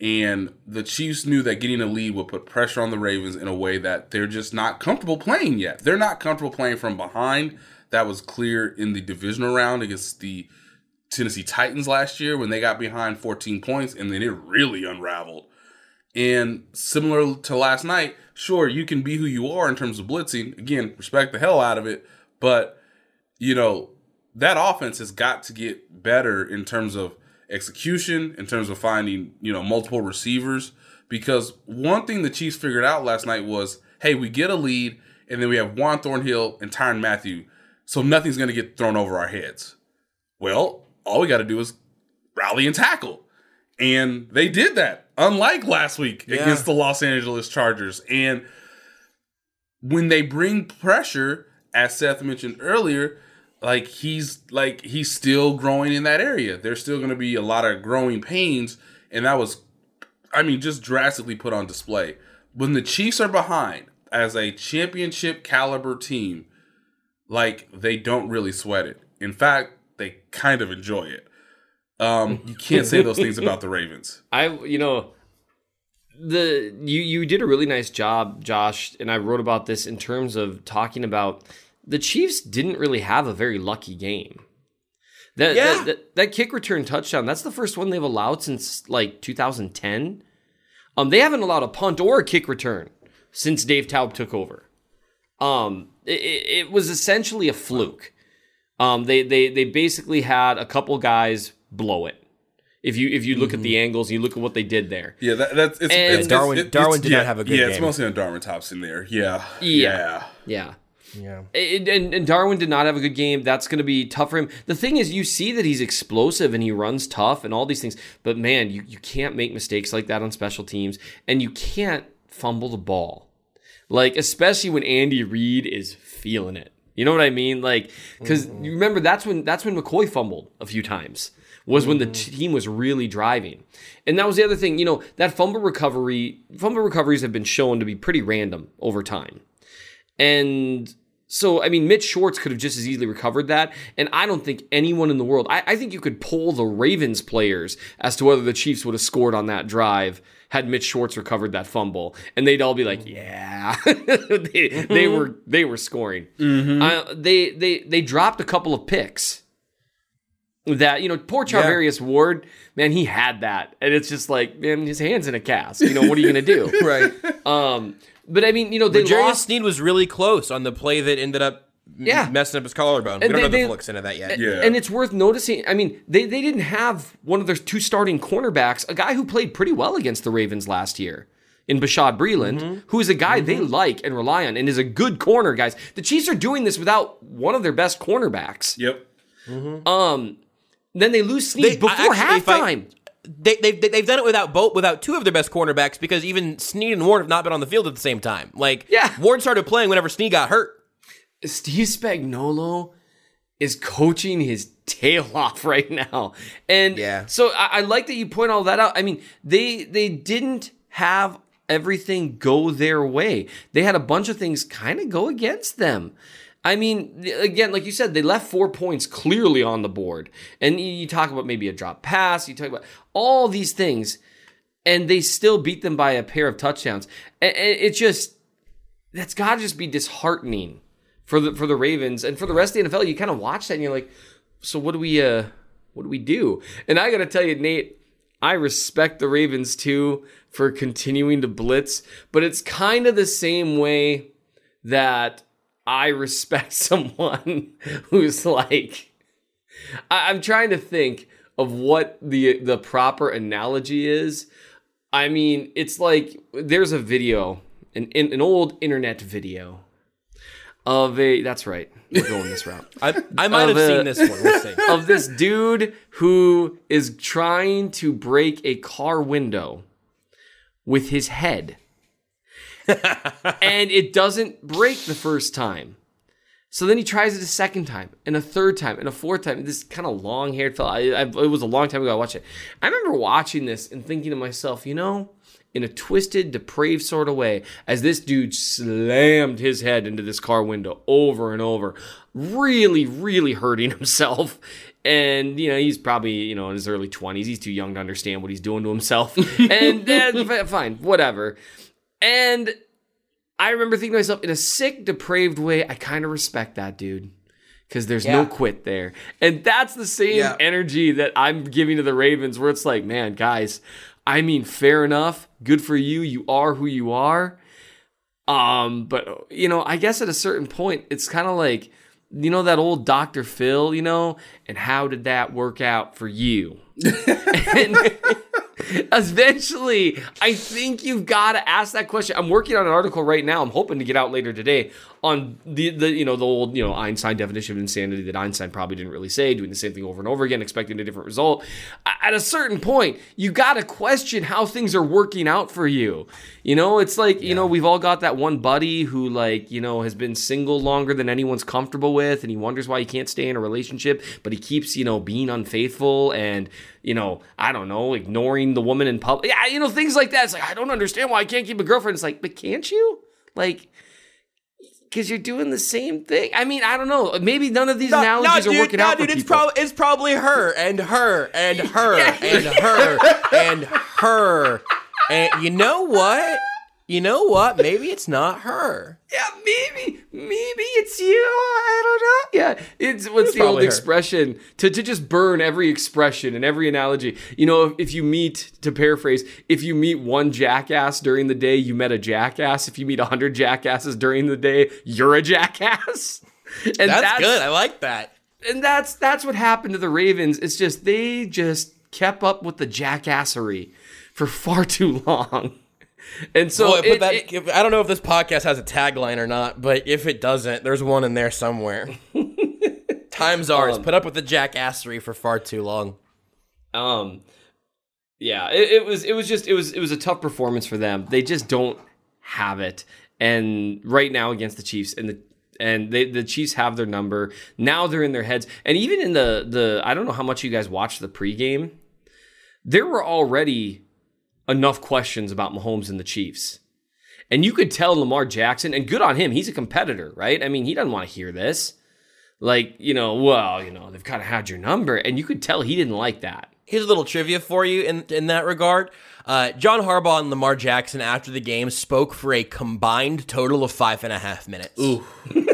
And the Chiefs knew that getting a lead would put pressure on the Ravens in a way that they're just not comfortable playing yet. They're not comfortable playing from behind. That was clear in the divisional round against the Tennessee Titans last year when they got behind 14 points and then it really unraveled. And similar to last night, sure, you can be who you are in terms of blitzing. Again, respect the hell out of it. But, you know, that offense has got to get better in terms of execution, in terms of finding, you know, multiple receivers. Because one thing the Chiefs figured out last night was hey, we get a lead, and then we have Juan Thornhill and Tyrann Mathieu. So nothing's going to get thrown over our heads. Well, all we got to do is rally and tackle. And they did that, unlike last week Yeah. against the Los Angeles Chargers. And when they bring pressure, as Seth mentioned earlier, like he's like he's still growing in that area. There's still going to be a lot of growing pains, and that was, I mean, just drastically put on display. When the Chiefs are behind as a championship caliber team, like they don't really sweat it. In fact, they kind of enjoy it. Um, you can't say those things about the Ravens. I you know the you you did a really nice job, Josh, and I wrote about this in terms of talking about the Chiefs didn't really have a very lucky game. That, Yeah. that, that that kick return touchdown, that's the first one they've allowed since like 2010. Um, they haven't allowed a punt or a kick return since Dave Toub took over. Um, it, it it was essentially a fluke. Um, they they they basically had a couple guys blow it. If you if you look at the angles, you look at what they did there. Yeah, that, that's it's, And it's, Darwin- it's- Darwin it's- did not have a good game. Yeah, it's mostly on Darwin Thompson there. Yeah, Yeah. Yeah. Yeah. And, and, and Darwin did not have a good game. That's going to be tough for him. The thing is, you see that he's explosive and he runs tough and all these things. But man, you, you can't make mistakes like that on special teams, and you can't fumble the ball. Like, especially when Andy Reid is feeling it. You know what I mean? Like, because mm-hmm. you remember that's when that's when McCoy fumbled a few times. Was when the mm-hmm. team was really driving, and that was the other thing. You know that fumble recovery, fumble recoveries have been shown to be pretty random over time. And so, I mean, Mitch Schwartz could have just as easily recovered that. And I don't think anyone in the world, I, I think you could poll the Ravens players as to whether the Chiefs would have scored on that drive had Mitch Schwartz recovered that fumble. And they'd all be like, yeah, they, they were, they were scoring. Uh, they, they, they dropped a couple of picks that, you know, poor Charvarius Ward, man, he had that. And it's just like, man, his hand's in a cast. You know, what are you going to do? Right. Um, but I mean, you know, they Jarius lost. Sneed was really close on the play that ended up Yeah. messing up his collarbone. And we don't they- know they- the full extent of that yet. Yeah. And it's worth noticing. I mean, they, they didn't have one of their two starting cornerbacks, a guy who played pretty well against the Ravens last year in Bashaud Breeland, mm-hmm. who is a guy they mm-hmm. like and rely on and is a good corner, guys. The Chiefs are doing this without one of their best cornerbacks. Yep. Mm-hmm. Um, then they lose Sneed They- before actually, if I- halftime. They, they've, they've done it without both without two of their best cornerbacks because even Sneed and Ward have not been on the field at the same time. Like Yeah. Ward started playing whenever Sneed got hurt. Steve Spagnuolo is coaching his tail off right now. And Yeah. so I, I like that you point all that out. I mean, they they didn't have everything go their way. They had a bunch of things kind of go against them. I mean, again, like you said, they left four points clearly on the board. And you, talk about maybe a drop pass, you talk about all these things, and they still beat them by a pair of touchdowns. It just that's got to just be disheartening for the for the Ravens and for the rest of the NFL. You kind of watch that and you're like, so what do we uh what do we do? And I got to tell you, Nate, I respect the Ravens too for continuing to blitz, but it's kind of the same way that I respect someone who's like I, I'm trying to think of what the the proper analogy is. I mean, it's like there's a video, an an an old internet video of a. That's right, we're going this route. I, I might Of have a- seen this one. We'll see. of this dude who is trying to break a car window with his head. And it doesn't break the first time. So then he tries it a second time, and a third time, and a fourth time. This kind of long haired fellow. I, I, it was a long time ago I watched it. I remember watching this and thinking to myself, you know, in a twisted, depraved sort of way, as this dude slammed his head into this car window over and over, really, really hurting himself. And you know he's probably you know in his early twenties. He's too young to understand what he's doing to himself. and eh, fine, whatever. And I remember thinking to myself, in a sick, depraved way, I kind of respect that dude. Because there's no quit there. And that's the same Yeah. energy that I'm giving to the Ravens, where it's like, man, guys, I mean, fair enough. Good for you. You are who you are. Um, but you know, I guess at a certain point, it's kind of like, you know, that old Dr. Phil, you know, and how did that work out for you? and eventually, I think you've got to ask that question. I'm working on an article right now. I'm hoping to get out later today on the the you know the old you know Einstein definition of insanity that Einstein probably didn't really say, doing the same thing over and over again, expecting a different result. At a certain point, you got to question how things are working out for you. You know, it's like you know we've all got that one buddy who like you know has been single longer than anyone's comfortable with, and he wonders why he can't stay in a relationship, but he keeps you know being unfaithful and you know I don't know ignoring the woman in public. Yeah, you know things like that. It's like I don't understand why I can't keep a girlfriend. It's like, but can't you? Like because you're doing the same thing. I mean, I don't know. Maybe none of these analogies dude, are working no, out dude, it's probably it's probably her and her and her and her and her. And you know what? You know what? Maybe it's not her. Yeah, maybe, maybe it's you. I don't know. Yeah, it's what's It's the old her. expression to to just burn every expression and every analogy. You know, if, if you meet to paraphrase, if you meet one jackass during the day, you met a jackass. If you meet a hundred jackasses during the day, you're a jackass. And That's, good. I like that. and that's that's what happened to the Ravens. It's just they just kept up with the jackassery for far too long. And so Boy, it- that, it- I don't know if this podcast has a tagline or not, but if it doesn't, there's one in there somewhere. Times ours. Um, put up with the jackassery for far too long. Um, yeah, it, it was it was just it was it was a tough performance for them. They just don't have it, and right now against the Chiefs and the and they, the Chiefs have their number now. They're in their heads, and even in the the I don't know how much you guys watched the pregame. There were already enough questions about Mahomes and the Chiefs. And you could tell Lamar Jackson, and good on him, he's a competitor, right? I mean, he doesn't want to hear this. Like, you know, well, you know, they've kind of had your number. And you could tell he didn't like that. Here's a little trivia for you in in that regard. Uh, John Harbaugh and Lamar Jackson after the game spoke for a combined total of five and a half minutes. Ooh.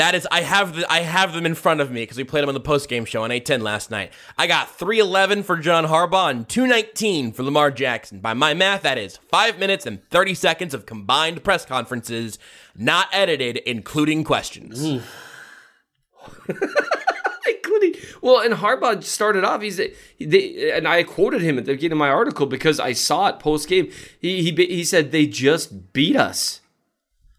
that is, I have the, I have them in front of me because we played them on the post game show on 610 last night. I got 311 for John Harbaugh and 219 for Lamar Jackson. By my math, that is five minutes and 30 seconds of combined press conferences, not edited, including questions. Including, well, and Harbaugh started off. He's they, and I quoted him at the beginning of my article because I saw it post game. He, he he said they just beat us.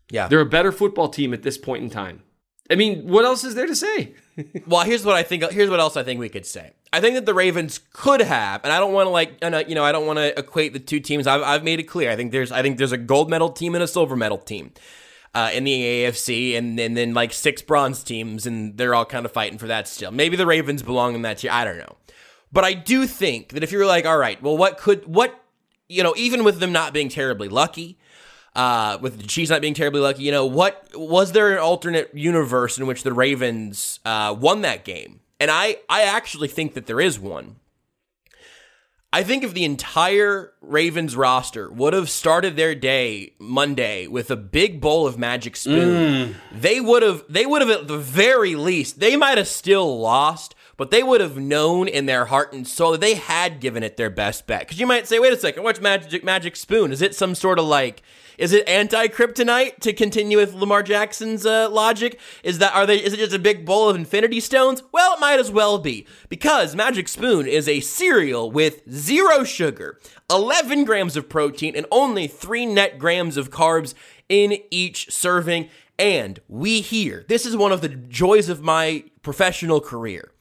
Yeah. They're a better football team at this point in time. I mean, what else is there to say? Well, here's what I think. Here's what else I think we could say. I think that the Ravens could have, and I don't want to like, you know, I don't want to equate the two teams. I've, I've made it clear. I think there's, I think there's a gold medal team and a silver medal team uh, in the AFC, and, and then like six bronze teams, and they're all kind of fighting for that still. Maybe the Ravens belong in that tier. I don't know, but I do think that if you're like, all right, well, what could what, you know, even with them not being terribly lucky uh, with the Chiefs not being terribly lucky, you know, what was there an alternate universe in which the Ravens uh, won that game? And I, I actually think that there is one. I think if the entire Ravens roster would have started their day Monday with a big bowl of Magic Spoon, they would have they would have at the very least they might have still lost, but they would have known in their heart and soul that they had given it their best bet. Because you might say, wait a second, what's Magic Magic Spoon? Is it some sort of like is it anti kryptonite to continue with Lamar Jackson's uh, logic? Is that are they? Is it just a big bowl of Infinity Stones? Well, it might as well be because Magic Spoon is a cereal with zero sugar, 11 grams of protein, and only three net grams of carbs in each serving. And we here, this is one of the joys of my professional career.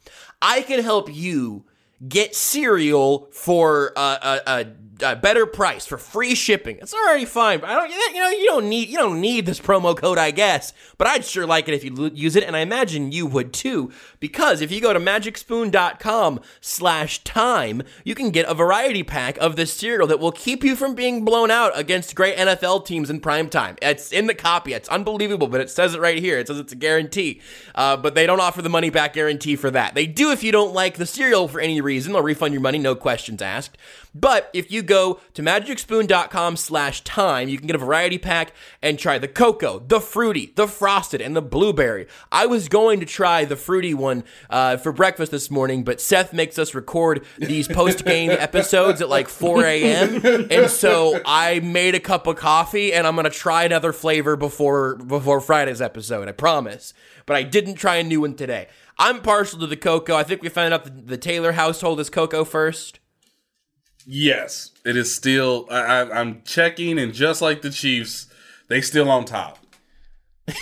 I can help you get cereal for a, a, a, a better price for free shipping. It's already fine. I don't, you know, you don't need you don't need this promo code, I guess. But I'd sure like it if you use it, and I imagine you would too. Because if you go to magicspoon.com/time, you can get a variety pack of this cereal that will keep you from being blown out against great NFL teams in prime time. It's in the copy. It's unbelievable, but it says it right here. It says it's a guarantee. Uh, but they don't offer the money back guarantee for that. They do if you don't like the cereal for any reason. They'll refund your money, no questions asked. But if you go to magicspoon.com slash time, you can get a variety pack and try the cocoa, the fruity, the frosted, and the blueberry. I was going to try the fruity one uh, for breakfast this morning, but Seth makes us record these post-game episodes at like 4 a.m. And so I made a cup of coffee and I'm gonna try another flavor before before Friday's episode, I promise. But I didn't try a new one today. I'm partial to the cocoa. I think we found out the, the Taylor household is cocoa first. Yes, it is still. I, I, I'm checking, and just like the Chiefs, they still on top. uh,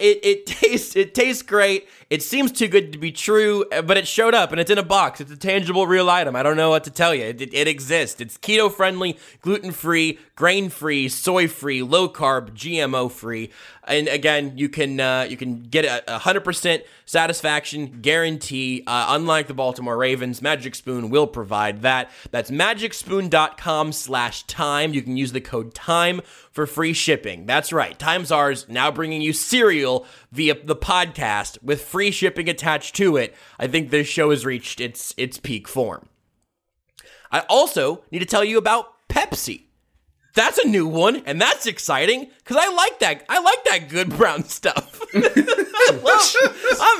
it it tastes it tastes great. It seems too good to be true, uh, but it showed up and it's in a box. It's a tangible, real item. I don't know what to tell you. It, it, it exists. It's keto friendly, gluten free, grain free, soy free, low carb, GMO free. And again, you can uh, you can get a hundred percent satisfaction guarantee. Uh, unlike the Baltimore Ravens, Magic Spoon will provide that. That's magicspoon.com/time. You can use the code time for free shipping. That's right. Times ours now bringing you cereal via the podcast with free shipping attached to it. I think this show has reached its its peak form. I also need to tell you about Pepsi. That's a new one, and that's exciting because I like that. I like that good brown stuff. I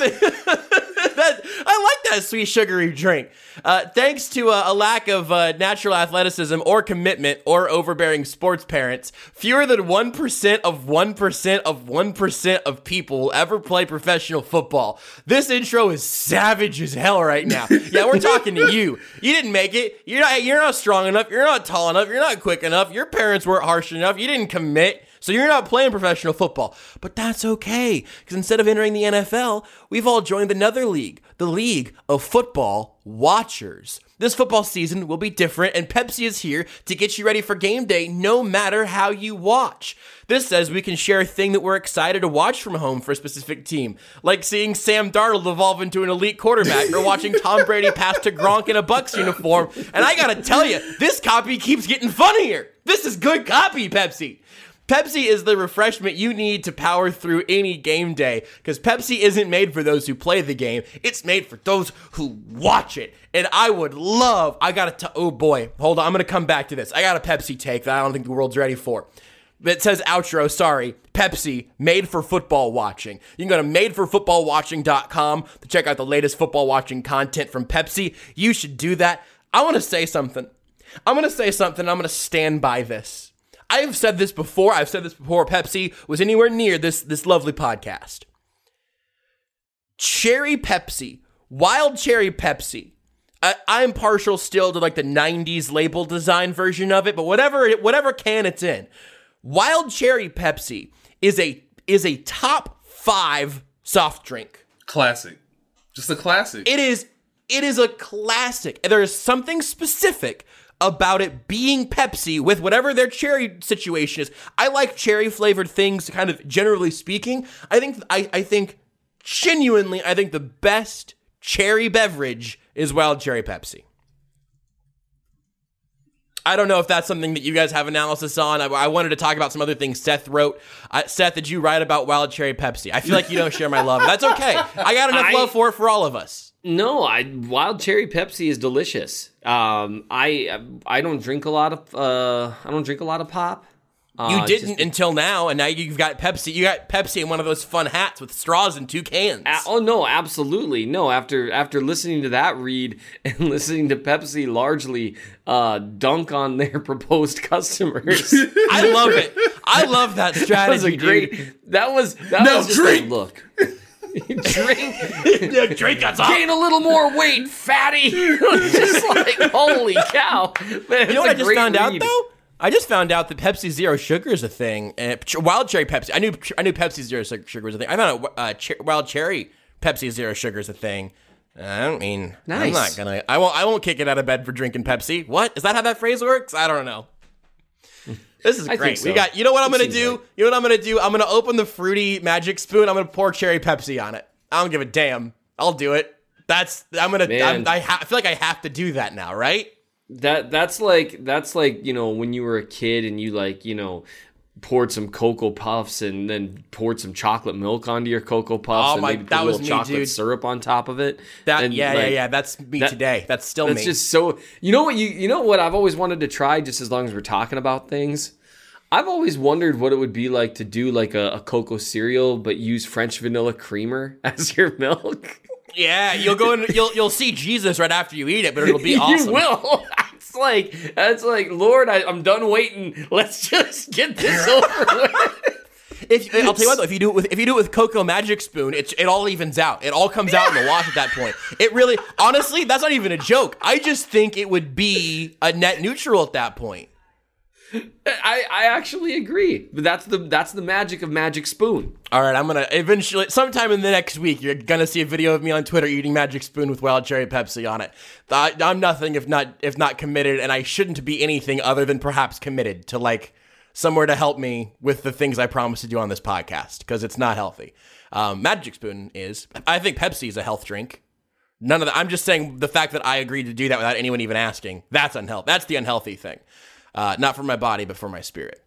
that, I like that sweet sugary drink. Uh, thanks to uh, a lack of uh, natural athleticism or commitment or overbearing sports parents, fewer than 1% of 1% of 1% of people will ever play professional football. This intro is savage as hell right now. Yeah, we're talking to you. You didn't make it. You're not, you're not strong enough. You're not tall enough. You're not quick enough. Your parents weren't harsh enough. You didn't commit. So you're not playing professional football. But that's okay, because instead of entering the NFL, we've all joined another league, the League of Football Watchers. This football season will be different, and Pepsi is here to get you ready for game day no matter how you watch. This says we can share a thing that we're excited to watch from home for a specific team, like seeing Sam Darnold evolve into an elite quarterback or watching Tom Brady pass to Gronk in a Bucs uniform. And I gotta tell you, this copy keeps getting funnier. This is good copy, Pepsi. Pepsi is the refreshment you need to power through any game day because Pepsi isn't made for those who play the game. It's made for those who watch it. And I would love, I got to, oh boy, hold on, I'm gonna come back to this. I got a Pepsi take that I don't think the world's ready for. It says outro, sorry. Pepsi, made for football watching. You can go to madeforfootballwatching.com to check out the latest football watching content from Pepsi. You should do that. I wanna say something. I'm gonna say something, I'm gonna stand by this. I have said this before. I've said this before. Pepsi was anywhere near this this lovely podcast. Cherry Pepsi, wild cherry Pepsi. I, I'm partial still to like the '90s label design version of it, but whatever whatever can it's in. Wild cherry Pepsi is a is a top five soft drink. Classic. Just a classic. It is it is a classic. There is something specific about it being Pepsi with whatever their cherry situation is. I like cherry flavored things, kind of generally speaking. I think I, I think genuinely, I think the best cherry beverage is wild cherry Pepsi. I don't know if that's something that you guys have analysis on. I, I wanted to talk about some other things Seth wrote. Uh, Seth, did you write about wild cherry Pepsi? I feel like you don't share my love. That's okay. I got enough I- love for it for all of us. No, I wild cherry Pepsi is delicious. Um, I I don't drink a lot of uh, I don't drink a lot of pop. Uh, You didn't until now, and now you've got Pepsi. You got Pepsi in one of those fun hats with straws and two cans. A- oh no, absolutely no. After after listening to that read and listening to Pepsi largely uh, dunk on their proposed customers, I love it. I love that strategy. that was a great. dude. That was that Now was just drink! look. drink, Yeah, drink us up. gain a little more weight, fatty. just like holy cow. Man, You know what I just found out though? I just found out that Pepsi Zero Sugar is a thing. And wild cherry Pepsi. I knew I knew Pepsi Zero Sugar was a thing. I found out uh, wild cherry Pepsi Zero Sugar is a thing. I don't mean I'm not Nice. gonna. I won't. I won't kick it out of bed for drinking Pepsi. What is that? How that phrase works? I don't know. This is great. so. We got. You know what I'm gonna do? right. You know what I'm gonna do? I'm gonna open the fruity magic spoon. I'm gonna pour cherry Pepsi on it. I don't give a damn. I'll do it. That's. I'm gonna. I'm, I, ha- I feel like I have to do that now, right? That that's like that's like you know when you were a kid and you like you know poured some cocoa puffs and then poured some chocolate milk onto your cocoa puffs Oh and my- maybe put that a was little me, chocolate dude. syrup on top of it. That. And, yeah, yeah, like, yeah. That's me that- today. That's still That's me. just so. You know what you you know what I've always wanted to try. Just as long as we're talking about things, I've always wondered what it would be like to do like a, a cocoa cereal, but use French vanilla creamer as your milk. Yeah, you'll go and you'll you'll see Jesus right after you eat it, but it'll be awesome. You will. It's like it's like Lord, I, I'm done waiting. Let's just get this over with. If I'll tell you what though, if you do it with if you do it with Cocoa Magic Spoon, it it all evens out. It all comes out in the wash at that point. It really, honestly, that's not even a joke. I just think it would be a net neutral at that point. I, I actually agree. But that's the that's the magic of Magic Spoon. All right, I'm gonna eventually, sometime in the next week, you're gonna see a video of me on Twitter eating Magic Spoon with wild cherry Pepsi on it. I, I'm nothing if not if not committed, and I shouldn't be anything other than perhaps committed to like somewhere to help me with the things I promised to do on this podcast because it's not healthy. Um, Magic Spoon is. I think Pepsi is a health drink. None of that. I'm just saying the fact that I agreed to do that without anyone even asking. That's unhealthy. That's the unhealthy thing. Uh, not for my body, but for my spirit.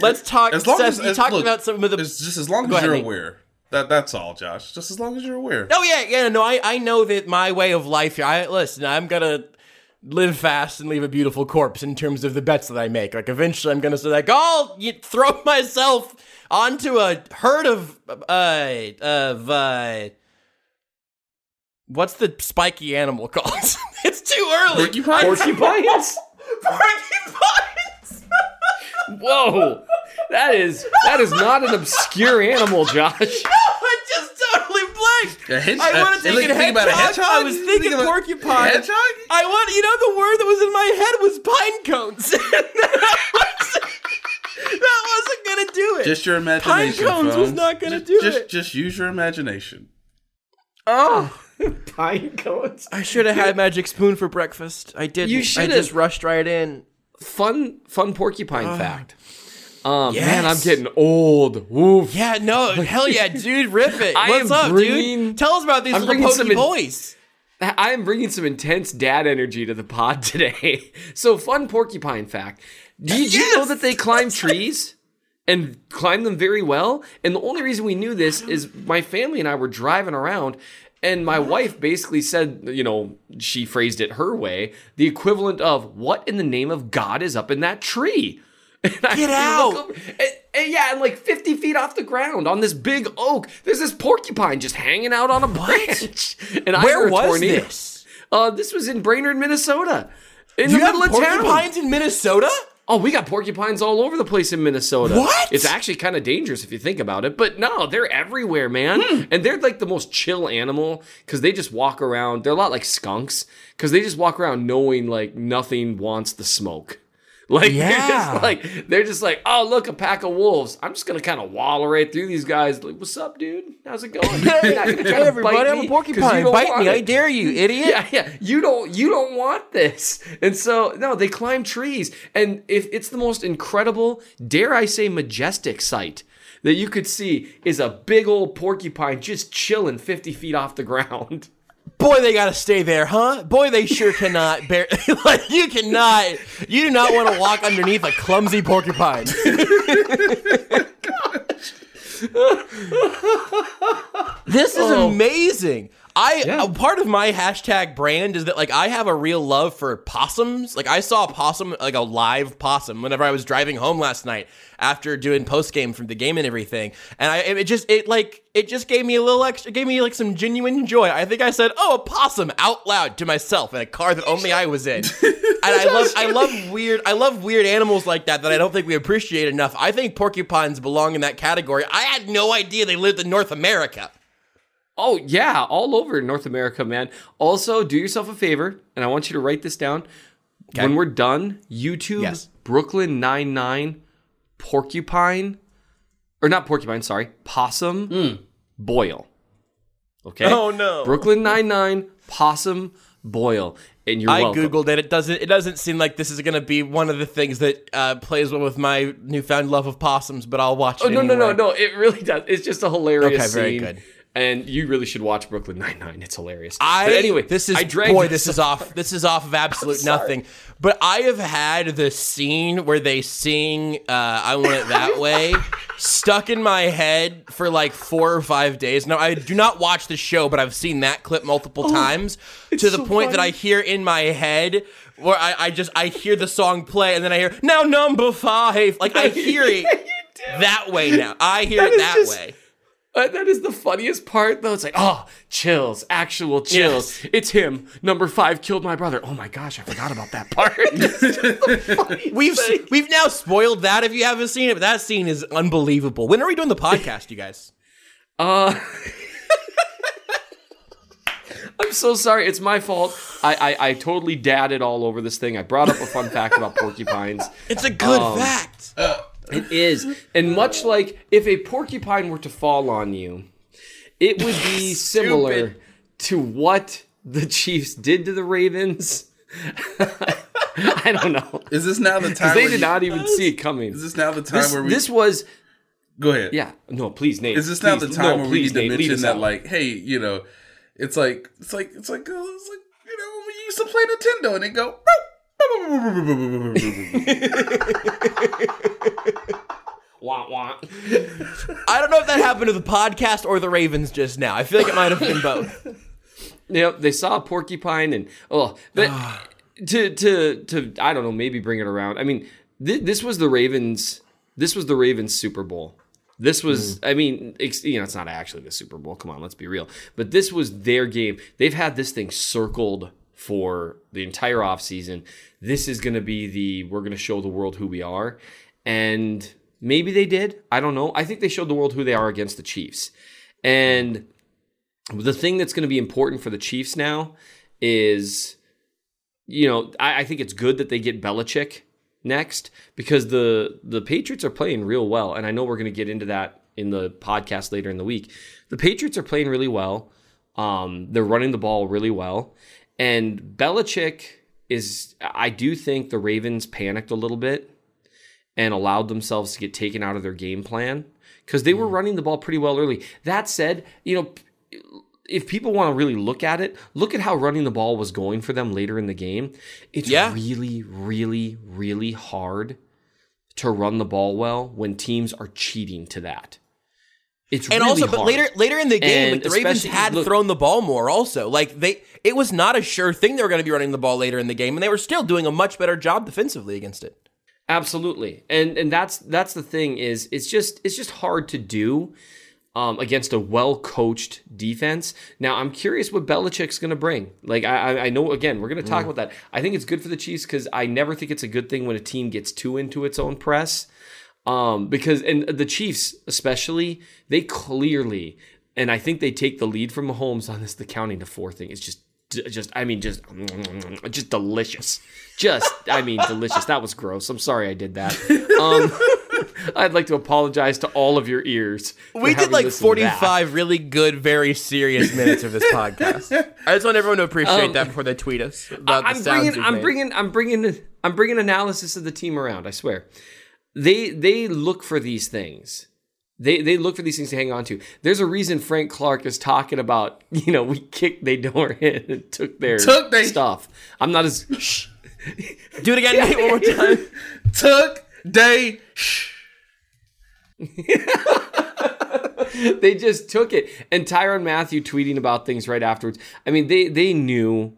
Let's talk. As long Seth, as you as- talked look, about some of the It's just as long Go as ahead, you're Nate. aware. That that's all, Josh. Just as long as you're aware. Oh yeah, yeah. No, I I know that my way of life here. I listen. I'm gonna. live fast and leave a beautiful corpse in terms of the bets that I make. Like eventually, I'm gonna say like, I'll y- throw myself onto a herd of uh of uh. What's the spiky animal called? it's too early. Porcupine? Porcupines? Porcupines. Whoa. That is that is not an obscure animal, Josh. No! I just totally blanked. A hedge- I uh, want to like, take a think about a hedgehog. hedgehog? I was thinking think of a porcupine. hedgehog? I want, you know, the word that was in my head was pine cones. that, wasn't, gonna do it. Just your imagination. pine imagination. cones was not gonna just, do just, it. Just use your imagination. oh, Pine cones. I should have had magic spoon for breakfast. I did. You should've. just rushed right in. Fun fun porcupine fact. Um, man, I'm getting old. Woof. Yeah, no, hell yeah, dude, rip it. What's up, bringing- dude? Tell us about these I'm little bringing some pokey in- boys. I am bringing some intense dad energy to the pod today. So, fun porcupine fact. Did you know that they climb trees and climb them very well? And the only reason we knew this is my family and I were driving around, and my wife basically said, you know, she phrased it her way, the equivalent of, What in the name of God is up in that tree? And Get look out! over- and- and yeah, and like 50 feet off the ground on this big oak, there's this porcupine just hanging out on a branch. And I Where was tornado. this? Uh, this was in Brainerd, Minnesota. In You the middle of town. porcupines in Minnesota? Oh, we got porcupines all over the place in Minnesota. What? It's actually kind of dangerous if you think about it, but no, they're everywhere, man. Hmm. And they're like the most chill animal because they just walk around. They're a lot like skunks because they just walk around knowing like nothing wants the smoke. Like they're just like they're just like, oh look, a pack of wolves. I'm just gonna kind of wallow right through these guys. Like, what's up, dude? How's it going? You're not gonna try Hey everybody, I'm a a 'cause you porcupine. Bite me, I dare you, idiot. Yeah, yeah. You don't you don't want this. And so no, they climb trees. And if it's the most incredible, dare I say majestic sight that you could see is a big old porcupine just chilling 50 feet off the ground. Boy, they gotta stay there, huh? Boy, they sure cannot bear. like you cannot. You do not want to walk underneath a clumsy porcupine. Oh this is oh. amazing. I Yeah. a part of my hashtag brand is that like I have a real love for possums. Like I saw a possum, like a live possum, whenever I was driving home last night after doing post game from the game and everything, and I it just it like it just gave me a little extra, it gave me like some genuine joy. I think I said, "Oh, a possum" out loud to myself in a car that only I was in. and I love I love weird I love weird animals like that that I don't think we appreciate enough. I think porcupines belong in that category. I had no idea they lived in North America. Oh yeah, all over North America, man. Also, do yourself a favor, and I want you to write this down. When we're done, YouTube Yes. Brooklyn Nine Nine porcupine, or not porcupine, sorry, possum boil. Okay. Oh, no. Brooklyn Nine Nine possum boil, and you're I welcome. googled it. It doesn't. It doesn't seem like this is going to be one of the things that uh, plays well with my newfound love of possums. But I'll watch it. Oh no no no no! It really does. It's just a hilarious Okay, very scene. good. And you really should watch Brooklyn Nine Nine. It's hilarious. I but anyway, this is I boy, this is off. This is off of absolute nothing. But I have had the scene where they sing uh, "I Want It That Way" stuck in my head for like four or five days. Now I do not watch the show, but I've seen that clip multiple times to the so point that. I hear in my head where I, I just I hear the song play and then I hear now number five. Like I hear it that way now. I hear That it that just- way. Uh, that is the funniest part, though. It's like, oh, chills, actual chills. Yes. It's him. Number five killed my brother. Oh my gosh, I forgot about that part. We've we've now spoiled that if you haven't seen it, but that scene is unbelievable. When are we doing the podcast, you guys? uh, I'm so sorry. It's my fault. I, I I totally dadded all over this thing. I brought up a fun fact about porcupines. It's a good Um, fact. It is. And much like if a porcupine were to fall on you, it would be similar to what the Chiefs did to the Ravens. I don't know. Is this now the time? They did you- not even see it coming. Is this now the time This, where we? this was, go ahead. yeah. No, please, Nate. Is this now the time no, where we please, need to Nate, lead mention that, out. like, hey, you know, it's like, it's like, it's like, uh, it's like, you know, when we used to play Nintendo and it go. Wah, wah. I don't know if that happened to the podcast or the Ravens just now. I feel like it might have been both. Yep, they saw a porcupine and oh, but ah. to to to I don't know, maybe bring it around. I mean, th- this was the Ravens. This was the Ravens Super Bowl. This was, hmm. I mean, you know, it's not actually the Super Bowl. Come on, let's be real. But this was their game. They've had this thing circled for the entire offseason. This is going to be the, we're going to show the world who we are. And maybe they did. I don't know. I think they showed the world who they are against the Chiefs. And the thing that's going to be important for the Chiefs now is, you know, I, I think it's good that they get Belichick next because the the Patriots are playing real well, and I know we're going to get into that in the podcast later in the week. The Patriots are playing really well. Um, they're running the ball really well, and Belichick is. I do think the Ravens panicked a little bit and allowed themselves to get taken out of their game plan because they were mm. running the ball pretty well early. That said, you know if people want to really look at it, look at how running the ball was going for them later in the game. It's Yeah. really, really, really hard to run the ball well when teams are cheating to that. It's And really also, but hard. later later in the game, like, the Ravens had look- thrown the ball more. Also, like they, it was not a sure thing they were going to be running the ball later in the game, and they were still doing a much better job defensively against it. Absolutely, and and that's that's the thing is it's just it's just hard to do um, against a well coached defense. Now I'm curious what Belichick's going to bring. Like I I- know again we're going to talk about that. I think it's good for the Chiefs because I never think it's a good thing when a team gets too into its own press. Um, because and the Chiefs especially they clearly and I think they take the lead from Mahomes on this the counting to four thing. It's just just I mean just just delicious. Just I mean delicious. That was gross. I'm sorry I did that. Um I'd like to apologize to all of your ears. We did like listened to that. 45 really good, very serious minutes of this podcast. I just want everyone to appreciate Um, that before they tweet us about I'm the sounds bringing, I'm made. bringing, I'm bringing, I'm bringing analysis of the team around. I swear, they they look for these things. They they look for these things to hang on to. There's a reason Frank Clark is talking about. You know, we kicked they door in and took their Took they- stuff. I'm not as. Shh. Do it again, Nate, one more time. Took they. Shh. they just took it. And Tyrann Mathieu tweeting about things right afterwards. I mean, they they knew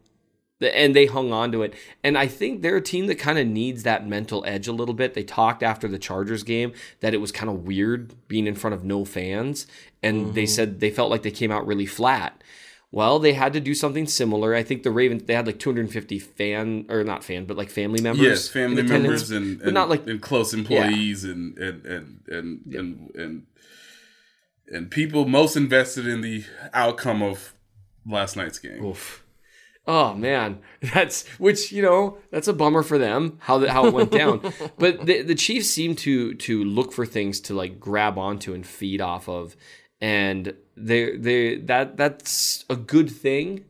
and they hung on to it. And I think they're a team that kind of needs that mental edge a little bit. They talked after the Chargers game that it was kind of weird being in front of no fans. And they mm-hmm. said they felt like they came out really flat. Well, they had to do something similar. I think the Ravens they had like 250 fan or not fan, but like family members. Yes, family members and, but not like and close employees and and and and, and and and people most invested in the outcome of last night's game. Oof. Oh man, that's which you know that's a bummer for them how that how it went down. but the the Chiefs seem to to look for things to like grab onto and feed off of, and they they that that's a good thing.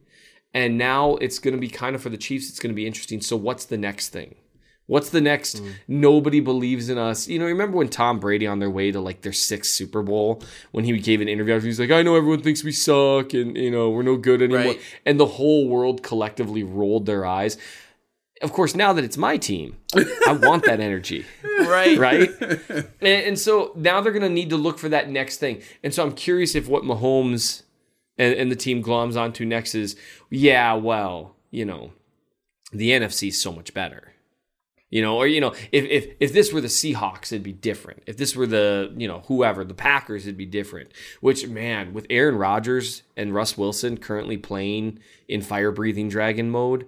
And now it's going to be kind of for the Chiefs. It's going to be interesting. So what's the next thing? What's the next? Mm. Nobody believes in us. You know, remember when Tom Brady on their way to like their sixth Super Bowl when he gave an interview? He was like, "I know everyone thinks we suck and you know we're no good anymore," Right. and the whole world collectively rolled their eyes. Of course, now that it's my team, I want that energy Right. right? and, and so now they're going to need to look for that next thing. And so I'm curious if what Mahomes and, and the team gloms onto next is, yeah, well, you know, the NFC is so much better. You know, or you know, if if if this were the Seahawks, it'd be different. If this were the you know whoever the Packers, it'd be different. Which man, with Aaron Rodgers and Russ Wilson currently playing in fire breathing dragon mode,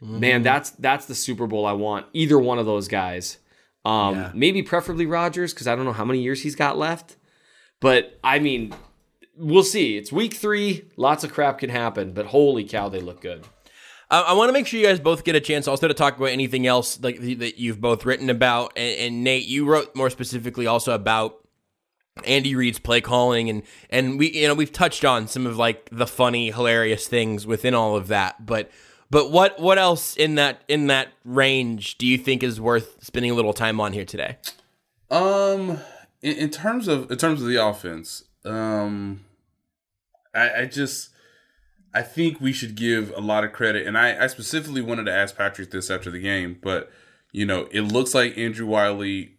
man, that's that's the Super Bowl I want. Either one of those guys. Um, Yeah. maybe preferably Rodgers because I don't know how many years he's got left. But I mean, we'll see. It's week three. Lots of crap can happen, but holy cow, they look good. I, I want to make sure you guys both get a chance also to talk about anything else like that you've both written about. And, and Nate, you wrote more specifically also about Andy Reid's play calling, and and we you know we've touched on some of like the funny, hilarious things within all of that. But but what what else in that in that range do you think is worth spending a little time on here today? Um, in, in terms of in terms of the offense, um, I, I just I think we should give a lot of credit, and I, I specifically wanted to ask Patrick this after the game, but you know, it looks like Andrew Wylie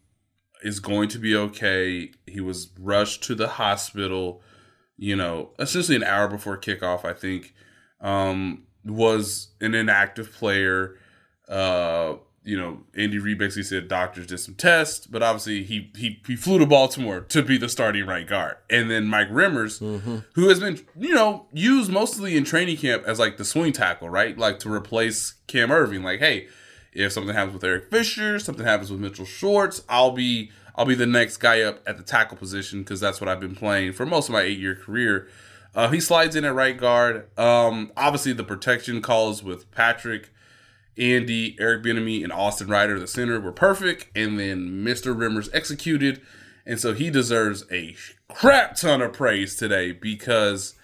is going to be okay. He was rushed to the hospital, you know, essentially an hour before kickoff. I think um, was an inactive player. Uh, you know, Andy Reid basically said doctors did some tests, but obviously he he he flew to Baltimore to be the starting right guard. And then Mike Remmers, who has been you know used mostly in training camp as like the swing tackle, right? Like to replace Cam Erving. Like, hey, if something happens with Eric Fisher, something happens with Mitchell Schwartz, I'll be I'll be the next guy up at the tackle position because that's what I've been playing for most of my eight year career. Uh, he slides in at right guard. Um, obviously, the protection calls with Patrick, Andy, Eric Bieniemy, and Austin Reiter, the center, were perfect. And then Mr. Remmers executed. And so he deserves a crap ton of praise today because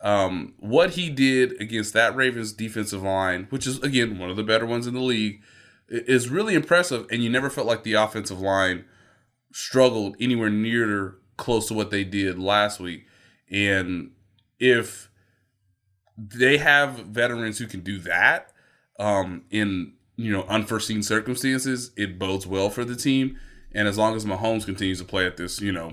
um, what he did against that Ravens defensive line, which is, again, one of the better ones in the league, is really impressive. And you never felt like the offensive line struggled anywhere near close to what they did last week. And if they have veterans who can do that um, in you know unforeseen circumstances, it bodes well for the team. And as long as Mahomes continues to play at this you know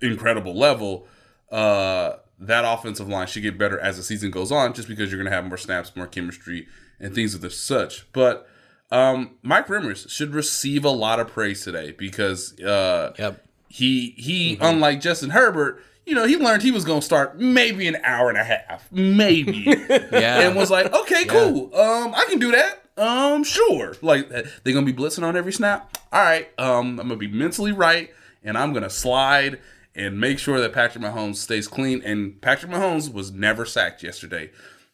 incredible level, uh, that offensive line should get better as the season goes on, just because you're going to have more snaps, more chemistry, and things of the such. But um, Mike Remmers should receive a lot of praise today because uh, Yep. he he unlike Justin Herbert, you know, he learned he was to start maybe an hour and a half, maybe, Yeah. and was like, okay, cool, um, I can do that. Um, sure. Like they're gonna be blitzing on every snap. All right. Um, I'm gonna be mentally right, and I'm gonna slide and make sure that Patrick Mahomes stays clean. And Patrick Mahomes was never sacked yesterday.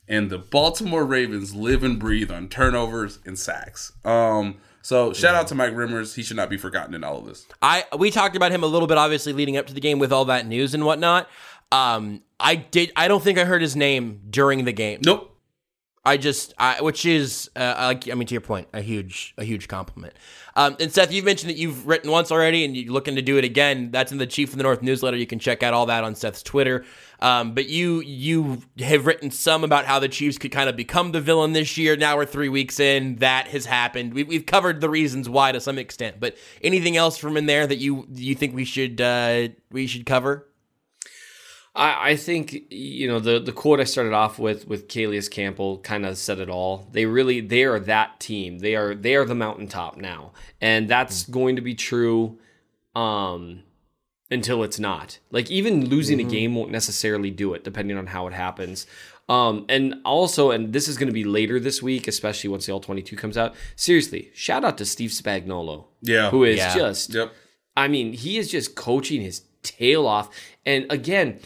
And the Baltimore Ravens live and breathe on turnovers and sacks. Um, so shout out to Mike Remmers. He should not be forgotten in all of this. I we talked about him a little bit, obviously leading up to the game with all that news and whatnot. Um, I did. I don't think I heard his name during the game. Nope. I just, I, which is, uh, like, I mean, to your point, a huge, a huge compliment. Um, and Seth, you've mentioned that you've written once already, and you're looking to do it again. That's in the Chief of the North newsletter. You can check out all that on Seth's Twitter. Um, but you, you have written some about how the Chiefs could kind of become the villain this year. Now we're three weeks in. That has happened. We, we've covered the reasons why to some extent. But anything else from in there that you, you think we should, uh, we should cover? I, I think you know the the quote I started off with with Calais Campbell kind of said it all. They really they are that team. They are they are the mountaintop now, and that's going to be true um, until it's not. Like even losing a game won't necessarily do it, depending on how it happens. Um, and also, and this is going to be later this week, especially once the All Twenty Two comes out. Seriously, shout out to Steve Spagnuolo, Yeah. who is Yeah. just Yep. I mean, he is just coaching his tail off. And again,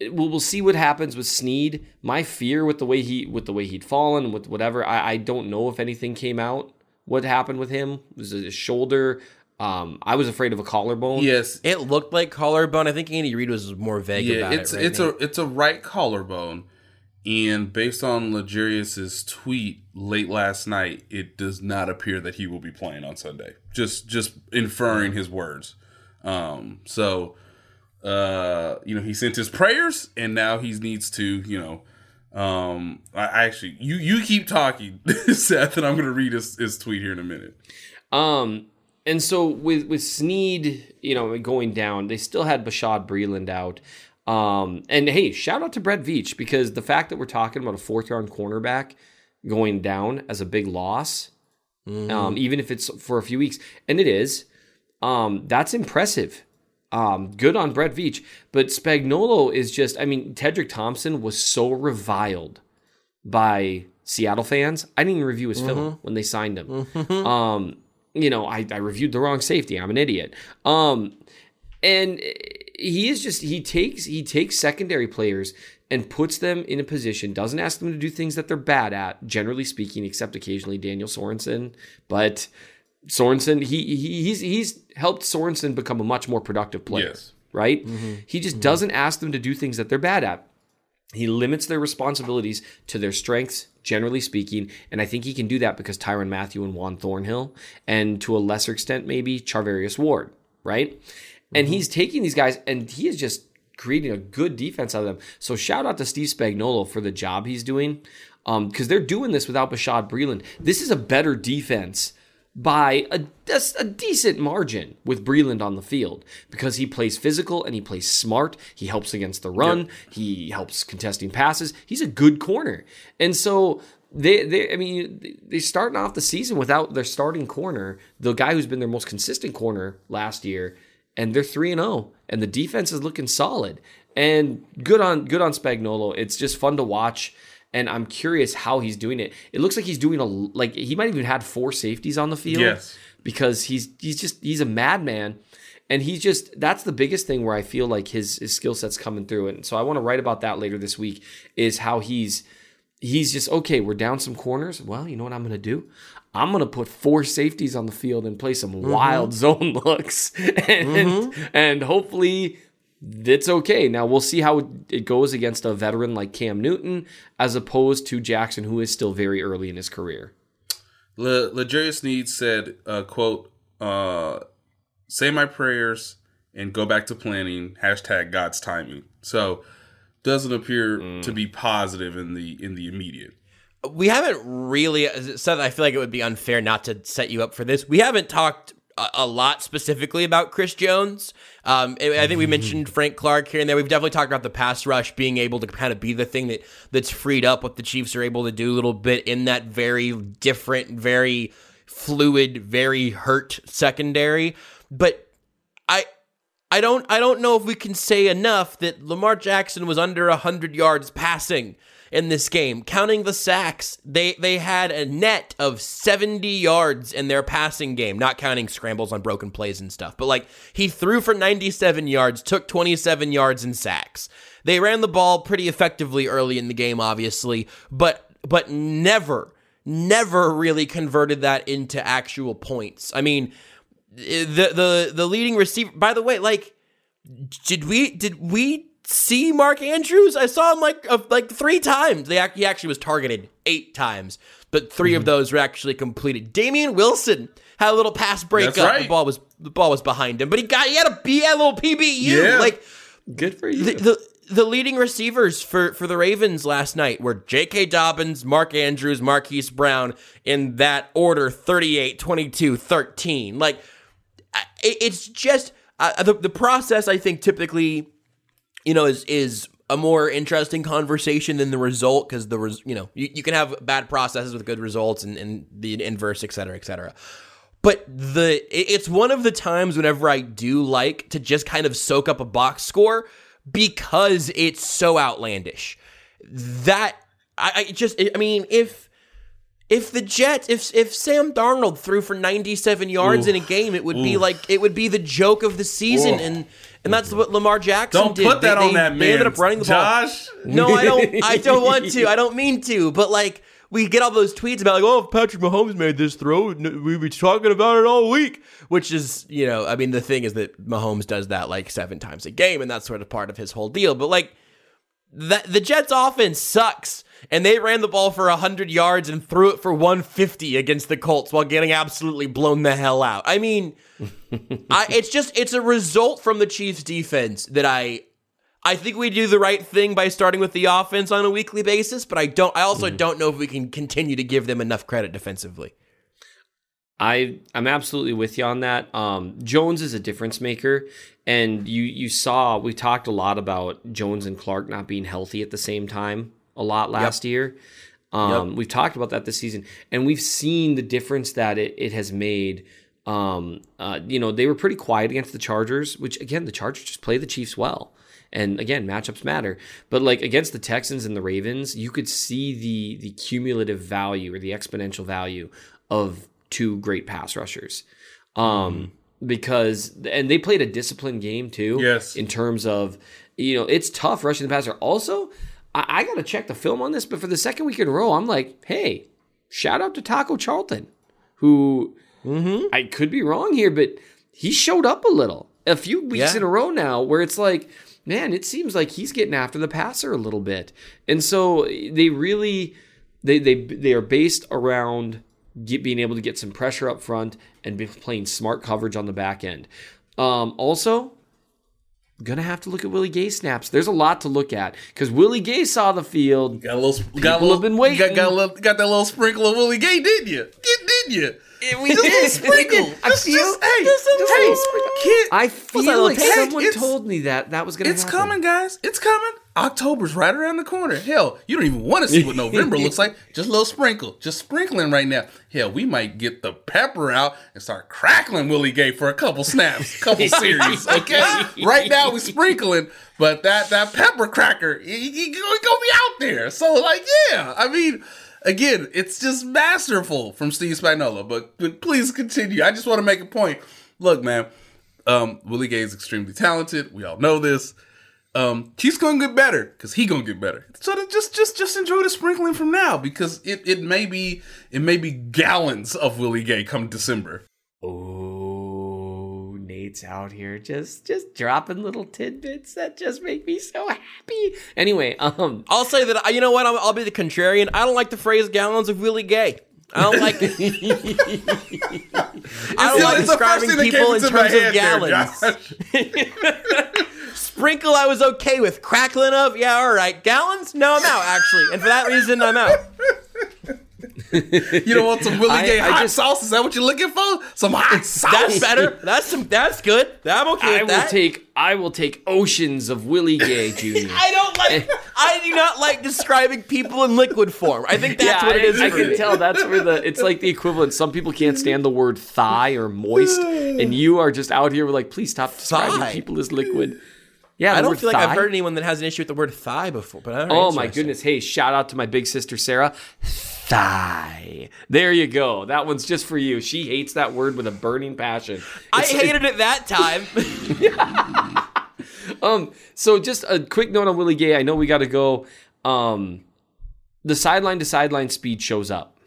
we'll, we'll see what happens with Sneed. My fear with the way he with the way he'd fallen with whatever, I, I don't know if anything came out. What happened with him was it his shoulder. Um, I was afraid of a collarbone. Yes. It looked like collarbone. I think Andy Reid was more vague Yeah, about it's it. right it's now. a it's a right collarbone, and based on L'Jarius's tweet late last night, it does not appear that he will be playing on Sunday. Just just inferring his words. Um, so, uh, you know, he sent his prayers, and now he needs to, you know, um, I, I actually you you keep talking, Seth, and I'm gonna read his, his tweet here in a minute. Um, and so with with Sneed, you know, going down, they still had Bashaud Breeland out. Um, and hey, shout out to Brett Veach because the fact that we're talking about a fourth round cornerback going down as a big loss, um, even if it's for a few weeks, and it is, um, that's impressive. Um, good on Brett Veach, but Spagnuolo is just, I mean, Tedric Thompson was so reviled by Seattle fans. I didn't even review his film when they signed him. Um, you know, I, I reviewed the wrong safety. I'm an idiot. Um, and he is just he takes he takes secondary players and puts them in a position. Doesn't ask them to do things that they're bad at, generally speaking, except occasionally Daniel Sorensen. But Sorensen, he, he he's he's helped Sorensen become a much more productive player. Yes. Right? He just doesn't ask them to do things that they're bad at. He limits their responsibilities to their strengths, generally speaking, and I think he can do that because Tyrann Mathieu and Juan Thornhill, and to a lesser extent, maybe Charvarius Ward, right? And mm-hmm. he's taking these guys, and he is just creating a good defense out of them. So shout out to Steve Spagnuolo for the job he's doing, um, because they're doing this without Bashaud Breeland. This is a better defense by a, a, a decent margin with Breeland on the field because he plays physical and he plays smart. He helps against the run. He helps contesting passes. He's a good corner. And so they they I mean they starting off the season without their starting corner, the guy who's been their most consistent corner last year, and they're three and zero, and the defense is looking solid and good on good on Spagnuolo. It's just fun to watch, and I'm curious how he's doing it. It looks like he's doing a like he might even had four safeties on the field. Yes. because he's he's just he's a madman. And he's just that's the biggest thing where I feel like his his skill set's coming through. And so I want to write about that later this week is how he's he's just okay, we're down some corners. Well, you know what I'm gonna do? I'm gonna put four safeties on the field and play some mm-hmm. wild zone looks. and mm-hmm. and hopefully it's okay. Now we'll see how it goes against a veteran like Cam Newton as opposed to Jackson, who is still very early in his career. Le- L'Jarius Sneed said, uh, quote, uh, say my prayers and go back to planning, hashtag God's timing. So doesn't appear to be positive in the in the immediate. we haven't really said I feel like it would be unfair not to set you up for this. We haven't talked a, lot specifically about Chris Jones. Um, I I think we mentioned Frank Clark here and there. We've definitely talked about the pass rush being able to kind of be the thing that that's freed up what the Chiefs are able to do a little bit in that very different, very fluid, very hurt secondary. But I I don't I don't know if we can say enough that Lamar Jackson was under 100 yards passing in this game. Counting the sacks, they they had a net of 70 yards in their passing game, not counting scrambles on broken plays and stuff. But like he threw for 97 yards, took 27 yards in sacks. They ran the ball pretty effectively early in the game obviously, but but never never really converted that into actual points. I mean, eh, the the the leading receiver. By the way, like, did we did we see Mark Andrews? I saw him like uh, like three times. They he actually was targeted eight times, but 3 of those were actually completed. Damien Wilson had a little pass breakup. Right. The ball was the ball was behind him, but he got he had a he had a little PBU. Yeah. Like Good for you. the, the the leading receivers for for the Ravens last night were J.K. Dobbins, Mark Andrews, Marquise Brown in that order 38, 22, 13. Like it- it's just uh, the the process I think typically you know is is a more interesting conversation than the result because the res, you know you, you can have bad processes with good results and, and the inverse et cetera et cetera but the it's one of the times whenever I do like to just kind of soak up a box score because it's so outlandish. That I, I just I mean if if the Jets if if Sam Darnold threw for 97 yards in a game it would be like it would be the joke of the season Oof. and and that's what Lamar Jackson Don't did. put that They- on they- that They ended man, up running the ball. Josh. No, I don't. I don't want to. I don't mean to. But like, we get all those tweets about like, oh, if Patrick Mahomes made this throw, we'd be talking about it all week. Which is, you know, I mean, the thing is that Mahomes does that like seven times a game, and that's sort of part of his whole deal. But like, that the Jets' offense sucks, and they ran the ball for hundred yards and threw it for one fifty against the Colts while getting absolutely blown the hell out. I mean, I, it's just it's a result from the Chiefs' defense that I I think we do the right thing by starting with the offense on a weekly basis, but I don't. I also don't know if we can continue to give them enough credit defensively. I I'm absolutely with you on that. Um, Jones is a difference maker, and you you saw we talked a lot about Jones and Clark not being healthy at the same time a lot last year. Um, We've talked about that this season, and we've seen the difference that it, it has made. Um, uh, you know, they were pretty quiet against the Chargers, which again, the Chargers just play the Chiefs well. And again, matchups matter. But like against the Texans and the Ravens, you could see the the cumulative value or the exponential value of two great pass rushers. Um, because and they played a disciplined game too. Yes. In terms of, you know, it's tough rushing the passer. Also, I, I gotta check the film on this, but for the second week in a row, I'm like, hey, shout out to Taco Charlton, who I could be wrong here, but he showed up a little a few weeks Yeah. in a row now where it's like, man, it seems like he's getting after the passer a little bit. And so they really they they they are based around get, being able to get some pressure up front and be playing smart coverage on the back end. Um, also, gonna have to look at Willie Gay snaps. There's a lot to look at because Willie Gay saw the field. Got a little. got a People little, have been waiting. Got, got, little, got that little sprinkle of Willie Gay, didn't you? Did, didn't you? We Just little sprinkle. I feel- just, hey, just a hey, kid. I feel like taste? someone It's- told me that that was gonna It's happen. coming, guys. It's coming. October's right around the corner. Hell, you don't even want to see what November looks like. Just a little sprinkle, just sprinkling right now. Hell, we might get the pepper out and start crackling Willie Gay for a couple snaps, couple series. Okay, right now we're sprinkling, but that that pepper cracker, he, he, he gonna be out there. So like, yeah, I mean. Again, it's just masterful from Steve Spagnuolo. But, but please continue. I just want to make a point. Look, man, um, Willie Gay is extremely talented. We all know this. Um, he's gonna get better because he gonna get better. So just just just enjoy the sprinkling from now because it it may be it may be gallons of Willie Gay come December. Oh, Out here just just dropping little tidbits that just make me so happy. Anyway, um, I'll say that. You know what? I'll, I'll be the contrarian. I don't like the phrase "gallons of Willie Gay." I don't like it. I don't like It's the first describing people in terms of gallons. Sprinkle, I was okay with. Crackling of, yeah, all right. Gallons? No, I'm out actually, and for that reason, I'm out. You don't want some Willie I- Gay I hot just- sauce? Is that what you're looking for? Some hot sauce? That's better. That's some. That's good. I'm okay I with will take I will take oceans of Willie Gay Jr. I don't like. I do not like describing people in liquid form. I think that's yeah, what it is. I, is. I can me. tell that's where the it's like the equivalent. Some people can't stand the word thigh or moist, and you are just out here with like, please stop describing Thigh? people as liquid. Yeah, I don't word feel like I've heard anyone that has an issue with the word thigh before. But I don't know. Oh my goodness! Hey, shout out to my big sister Sarah. Thigh. There you go. That one's just for you. She hates that word with a burning passion. I It's like- hated it that time. Um, so just a quick note on Willie Gay. I know we got to go. Um, the sideline to sideline speed shows up.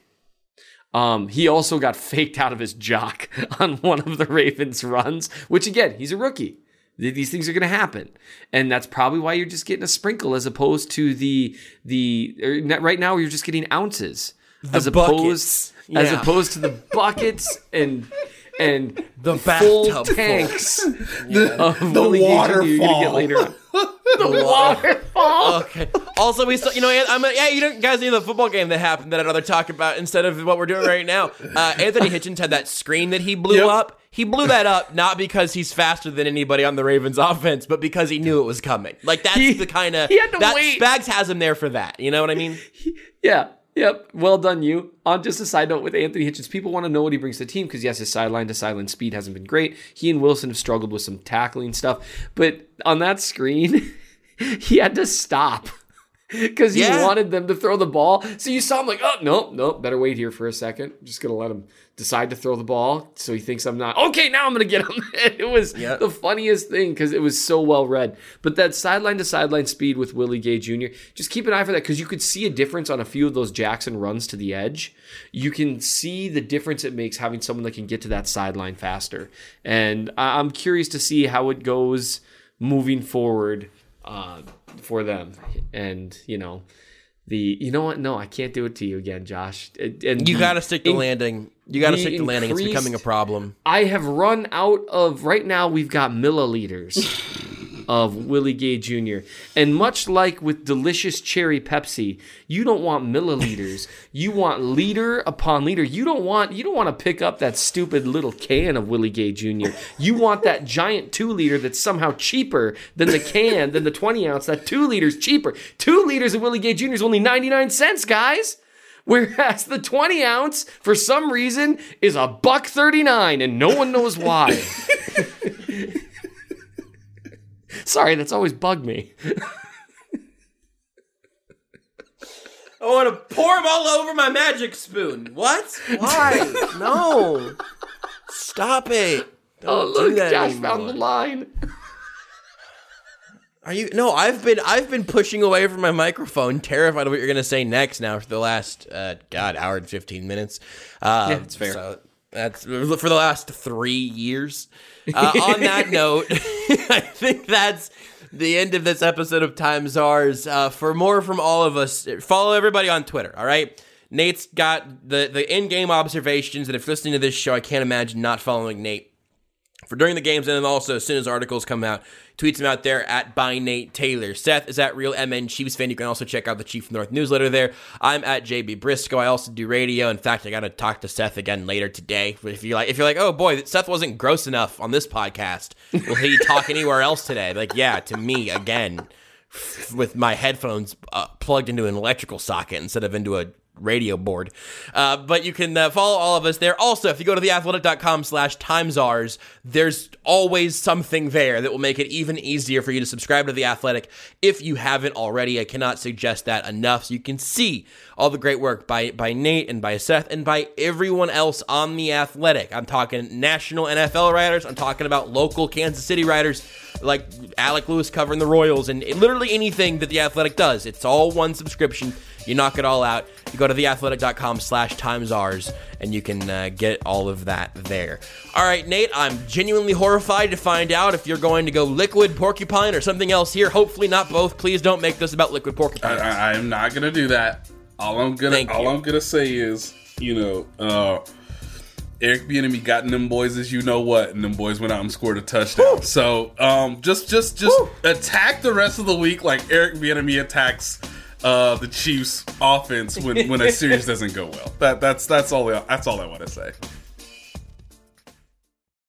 Um, he also got faked out of his jock on one of the Ravens runs, which again, he's a rookie. Th- These things are going to happen, and that's probably why you're just getting a sprinkle as opposed to the the er, right now you're just getting ounces. As buckets. opposed as opposed to the buckets and and The full bathtub tanks the of the Willie Gay Jr. you're gonna waterfall. get later on. the waterfall. Okay. Also, we still, you know, I'm yeah, you don't guys need the football game that happened that I'd rather talk about instead of what we're doing right now. Uh, Anthony Hitchens had that screen that he blew Yep. up. He blew that up not because he's faster than anybody on the Ravens offense, but because he knew it was coming. Like that's He- the kind of he had to that wait. Spags has him there for that. You know what I mean? Yeah. Yep. Well done, you. On just a side note with Anthony Hitchens, people want to know what he brings to the team because yes, his sideline to sideline speed hasn't been great. He and Wilson have struggled with some tackling stuff, but on that screen, he had to stop because he Yeah. wanted them to throw the ball. So you saw him like, oh no, no, better wait here for a second. I'm just gonna let him decide to throw the ball. So he thinks I'm not okay. Now I'm gonna get him. it was Yep. the funniest thing because it was so well read. But that sideline to sideline speed with Willie Gay Jr. Just keep an eye for that because you could see a difference on a few of those Jackson runs to the edge. You can see the difference it makes having someone that can get to that sideline faster. And I'm curious to see how it goes moving forward uh, for them. And you know. The you know what? No, I can't do it to you again, Josh. And You the got to stick to in- landing. You got to stick to landing. It's becoming a problem. I have run out of right now we've got milliliters of Willie Gay Jr. And much like with delicious cherry Pepsi, you don't want milliliters. you want liter upon liter. You don't want you don't want to pick up that stupid little can of Willie Gay Jr. You want that giant two liter that's somehow cheaper than the can, than the 20 ounce. That two liters cheaper. Two liters of Willie Gay Jr. is only 99 cents, guys. Whereas the 20 ounce, for some reason, is a buck 39 and no one knows why. Sorry, that's always bugged me. I want to pour them all over my magic spoon. What? Why? no. Stop it. Oh, Don't do look, that Josh anymore. found the line. Are you? No, I've been I've been pushing away from my microphone, terrified of what you're going to say next. Now for the last uh, God hour and fifteen minutes. Uh, Yeah, it's fair. So that's for the last three years. Uh, on that note, I think that's the end of this episode of Time Czars. Uh, for more from all of us, follow everybody on Twitter. All right. Nate's got the the in game observations, and if listening to this show, I can't imagine not following Nate for during the games, and then also as soon as articles come out, tweets them out there at by Nate Taylor. Seth is at Real MN Chiefs fan. You can also check out the Chief North newsletter there. I'm at JB Briscoe. I also do radio. In fact, I got to talk to Seth again later today. If you're like, if you're like, oh boy, Seth wasn't gross enough on this podcast, will he talk anywhere else today? Like, yeah, to me again with my headphones uh, plugged into an electrical socket instead of into a radio board. Uh, but you can uh, follow all of us there. Also, if you go to theathletic.com slash timesars, there's always something there that will make it even easier for you to subscribe to The Athletic if you haven't already. I cannot suggest that enough. So you can see all the great work by, by Nate and by Seth and by everyone else on The Athletic. I'm talking national NFL writers. I'm talking about local Kansas City writers like Alec Lewis covering the Royals and literally anything that The Athletic does. It's all one subscription. You knock it all out. You go to theathletic.com slash timesars and you can uh, get all of that there. All right, Nate, I'm genuinely horrified to find out if you're going to go liquid porcupine or something else here. Hopefully not both. Please don't make this about liquid porcupine. I, am not gonna do that. All I'm gonna Thank all you. I'm gonna say is, you know, uh Eric Bieniemy got them boys as you know what, and them boys went out and scored a touchdown. So um, just just just attack the rest of the week like Eric Bieniemy attacks uh, the Chiefs' offense when, when a series doesn't go well. That that's that's all that's all I want to say.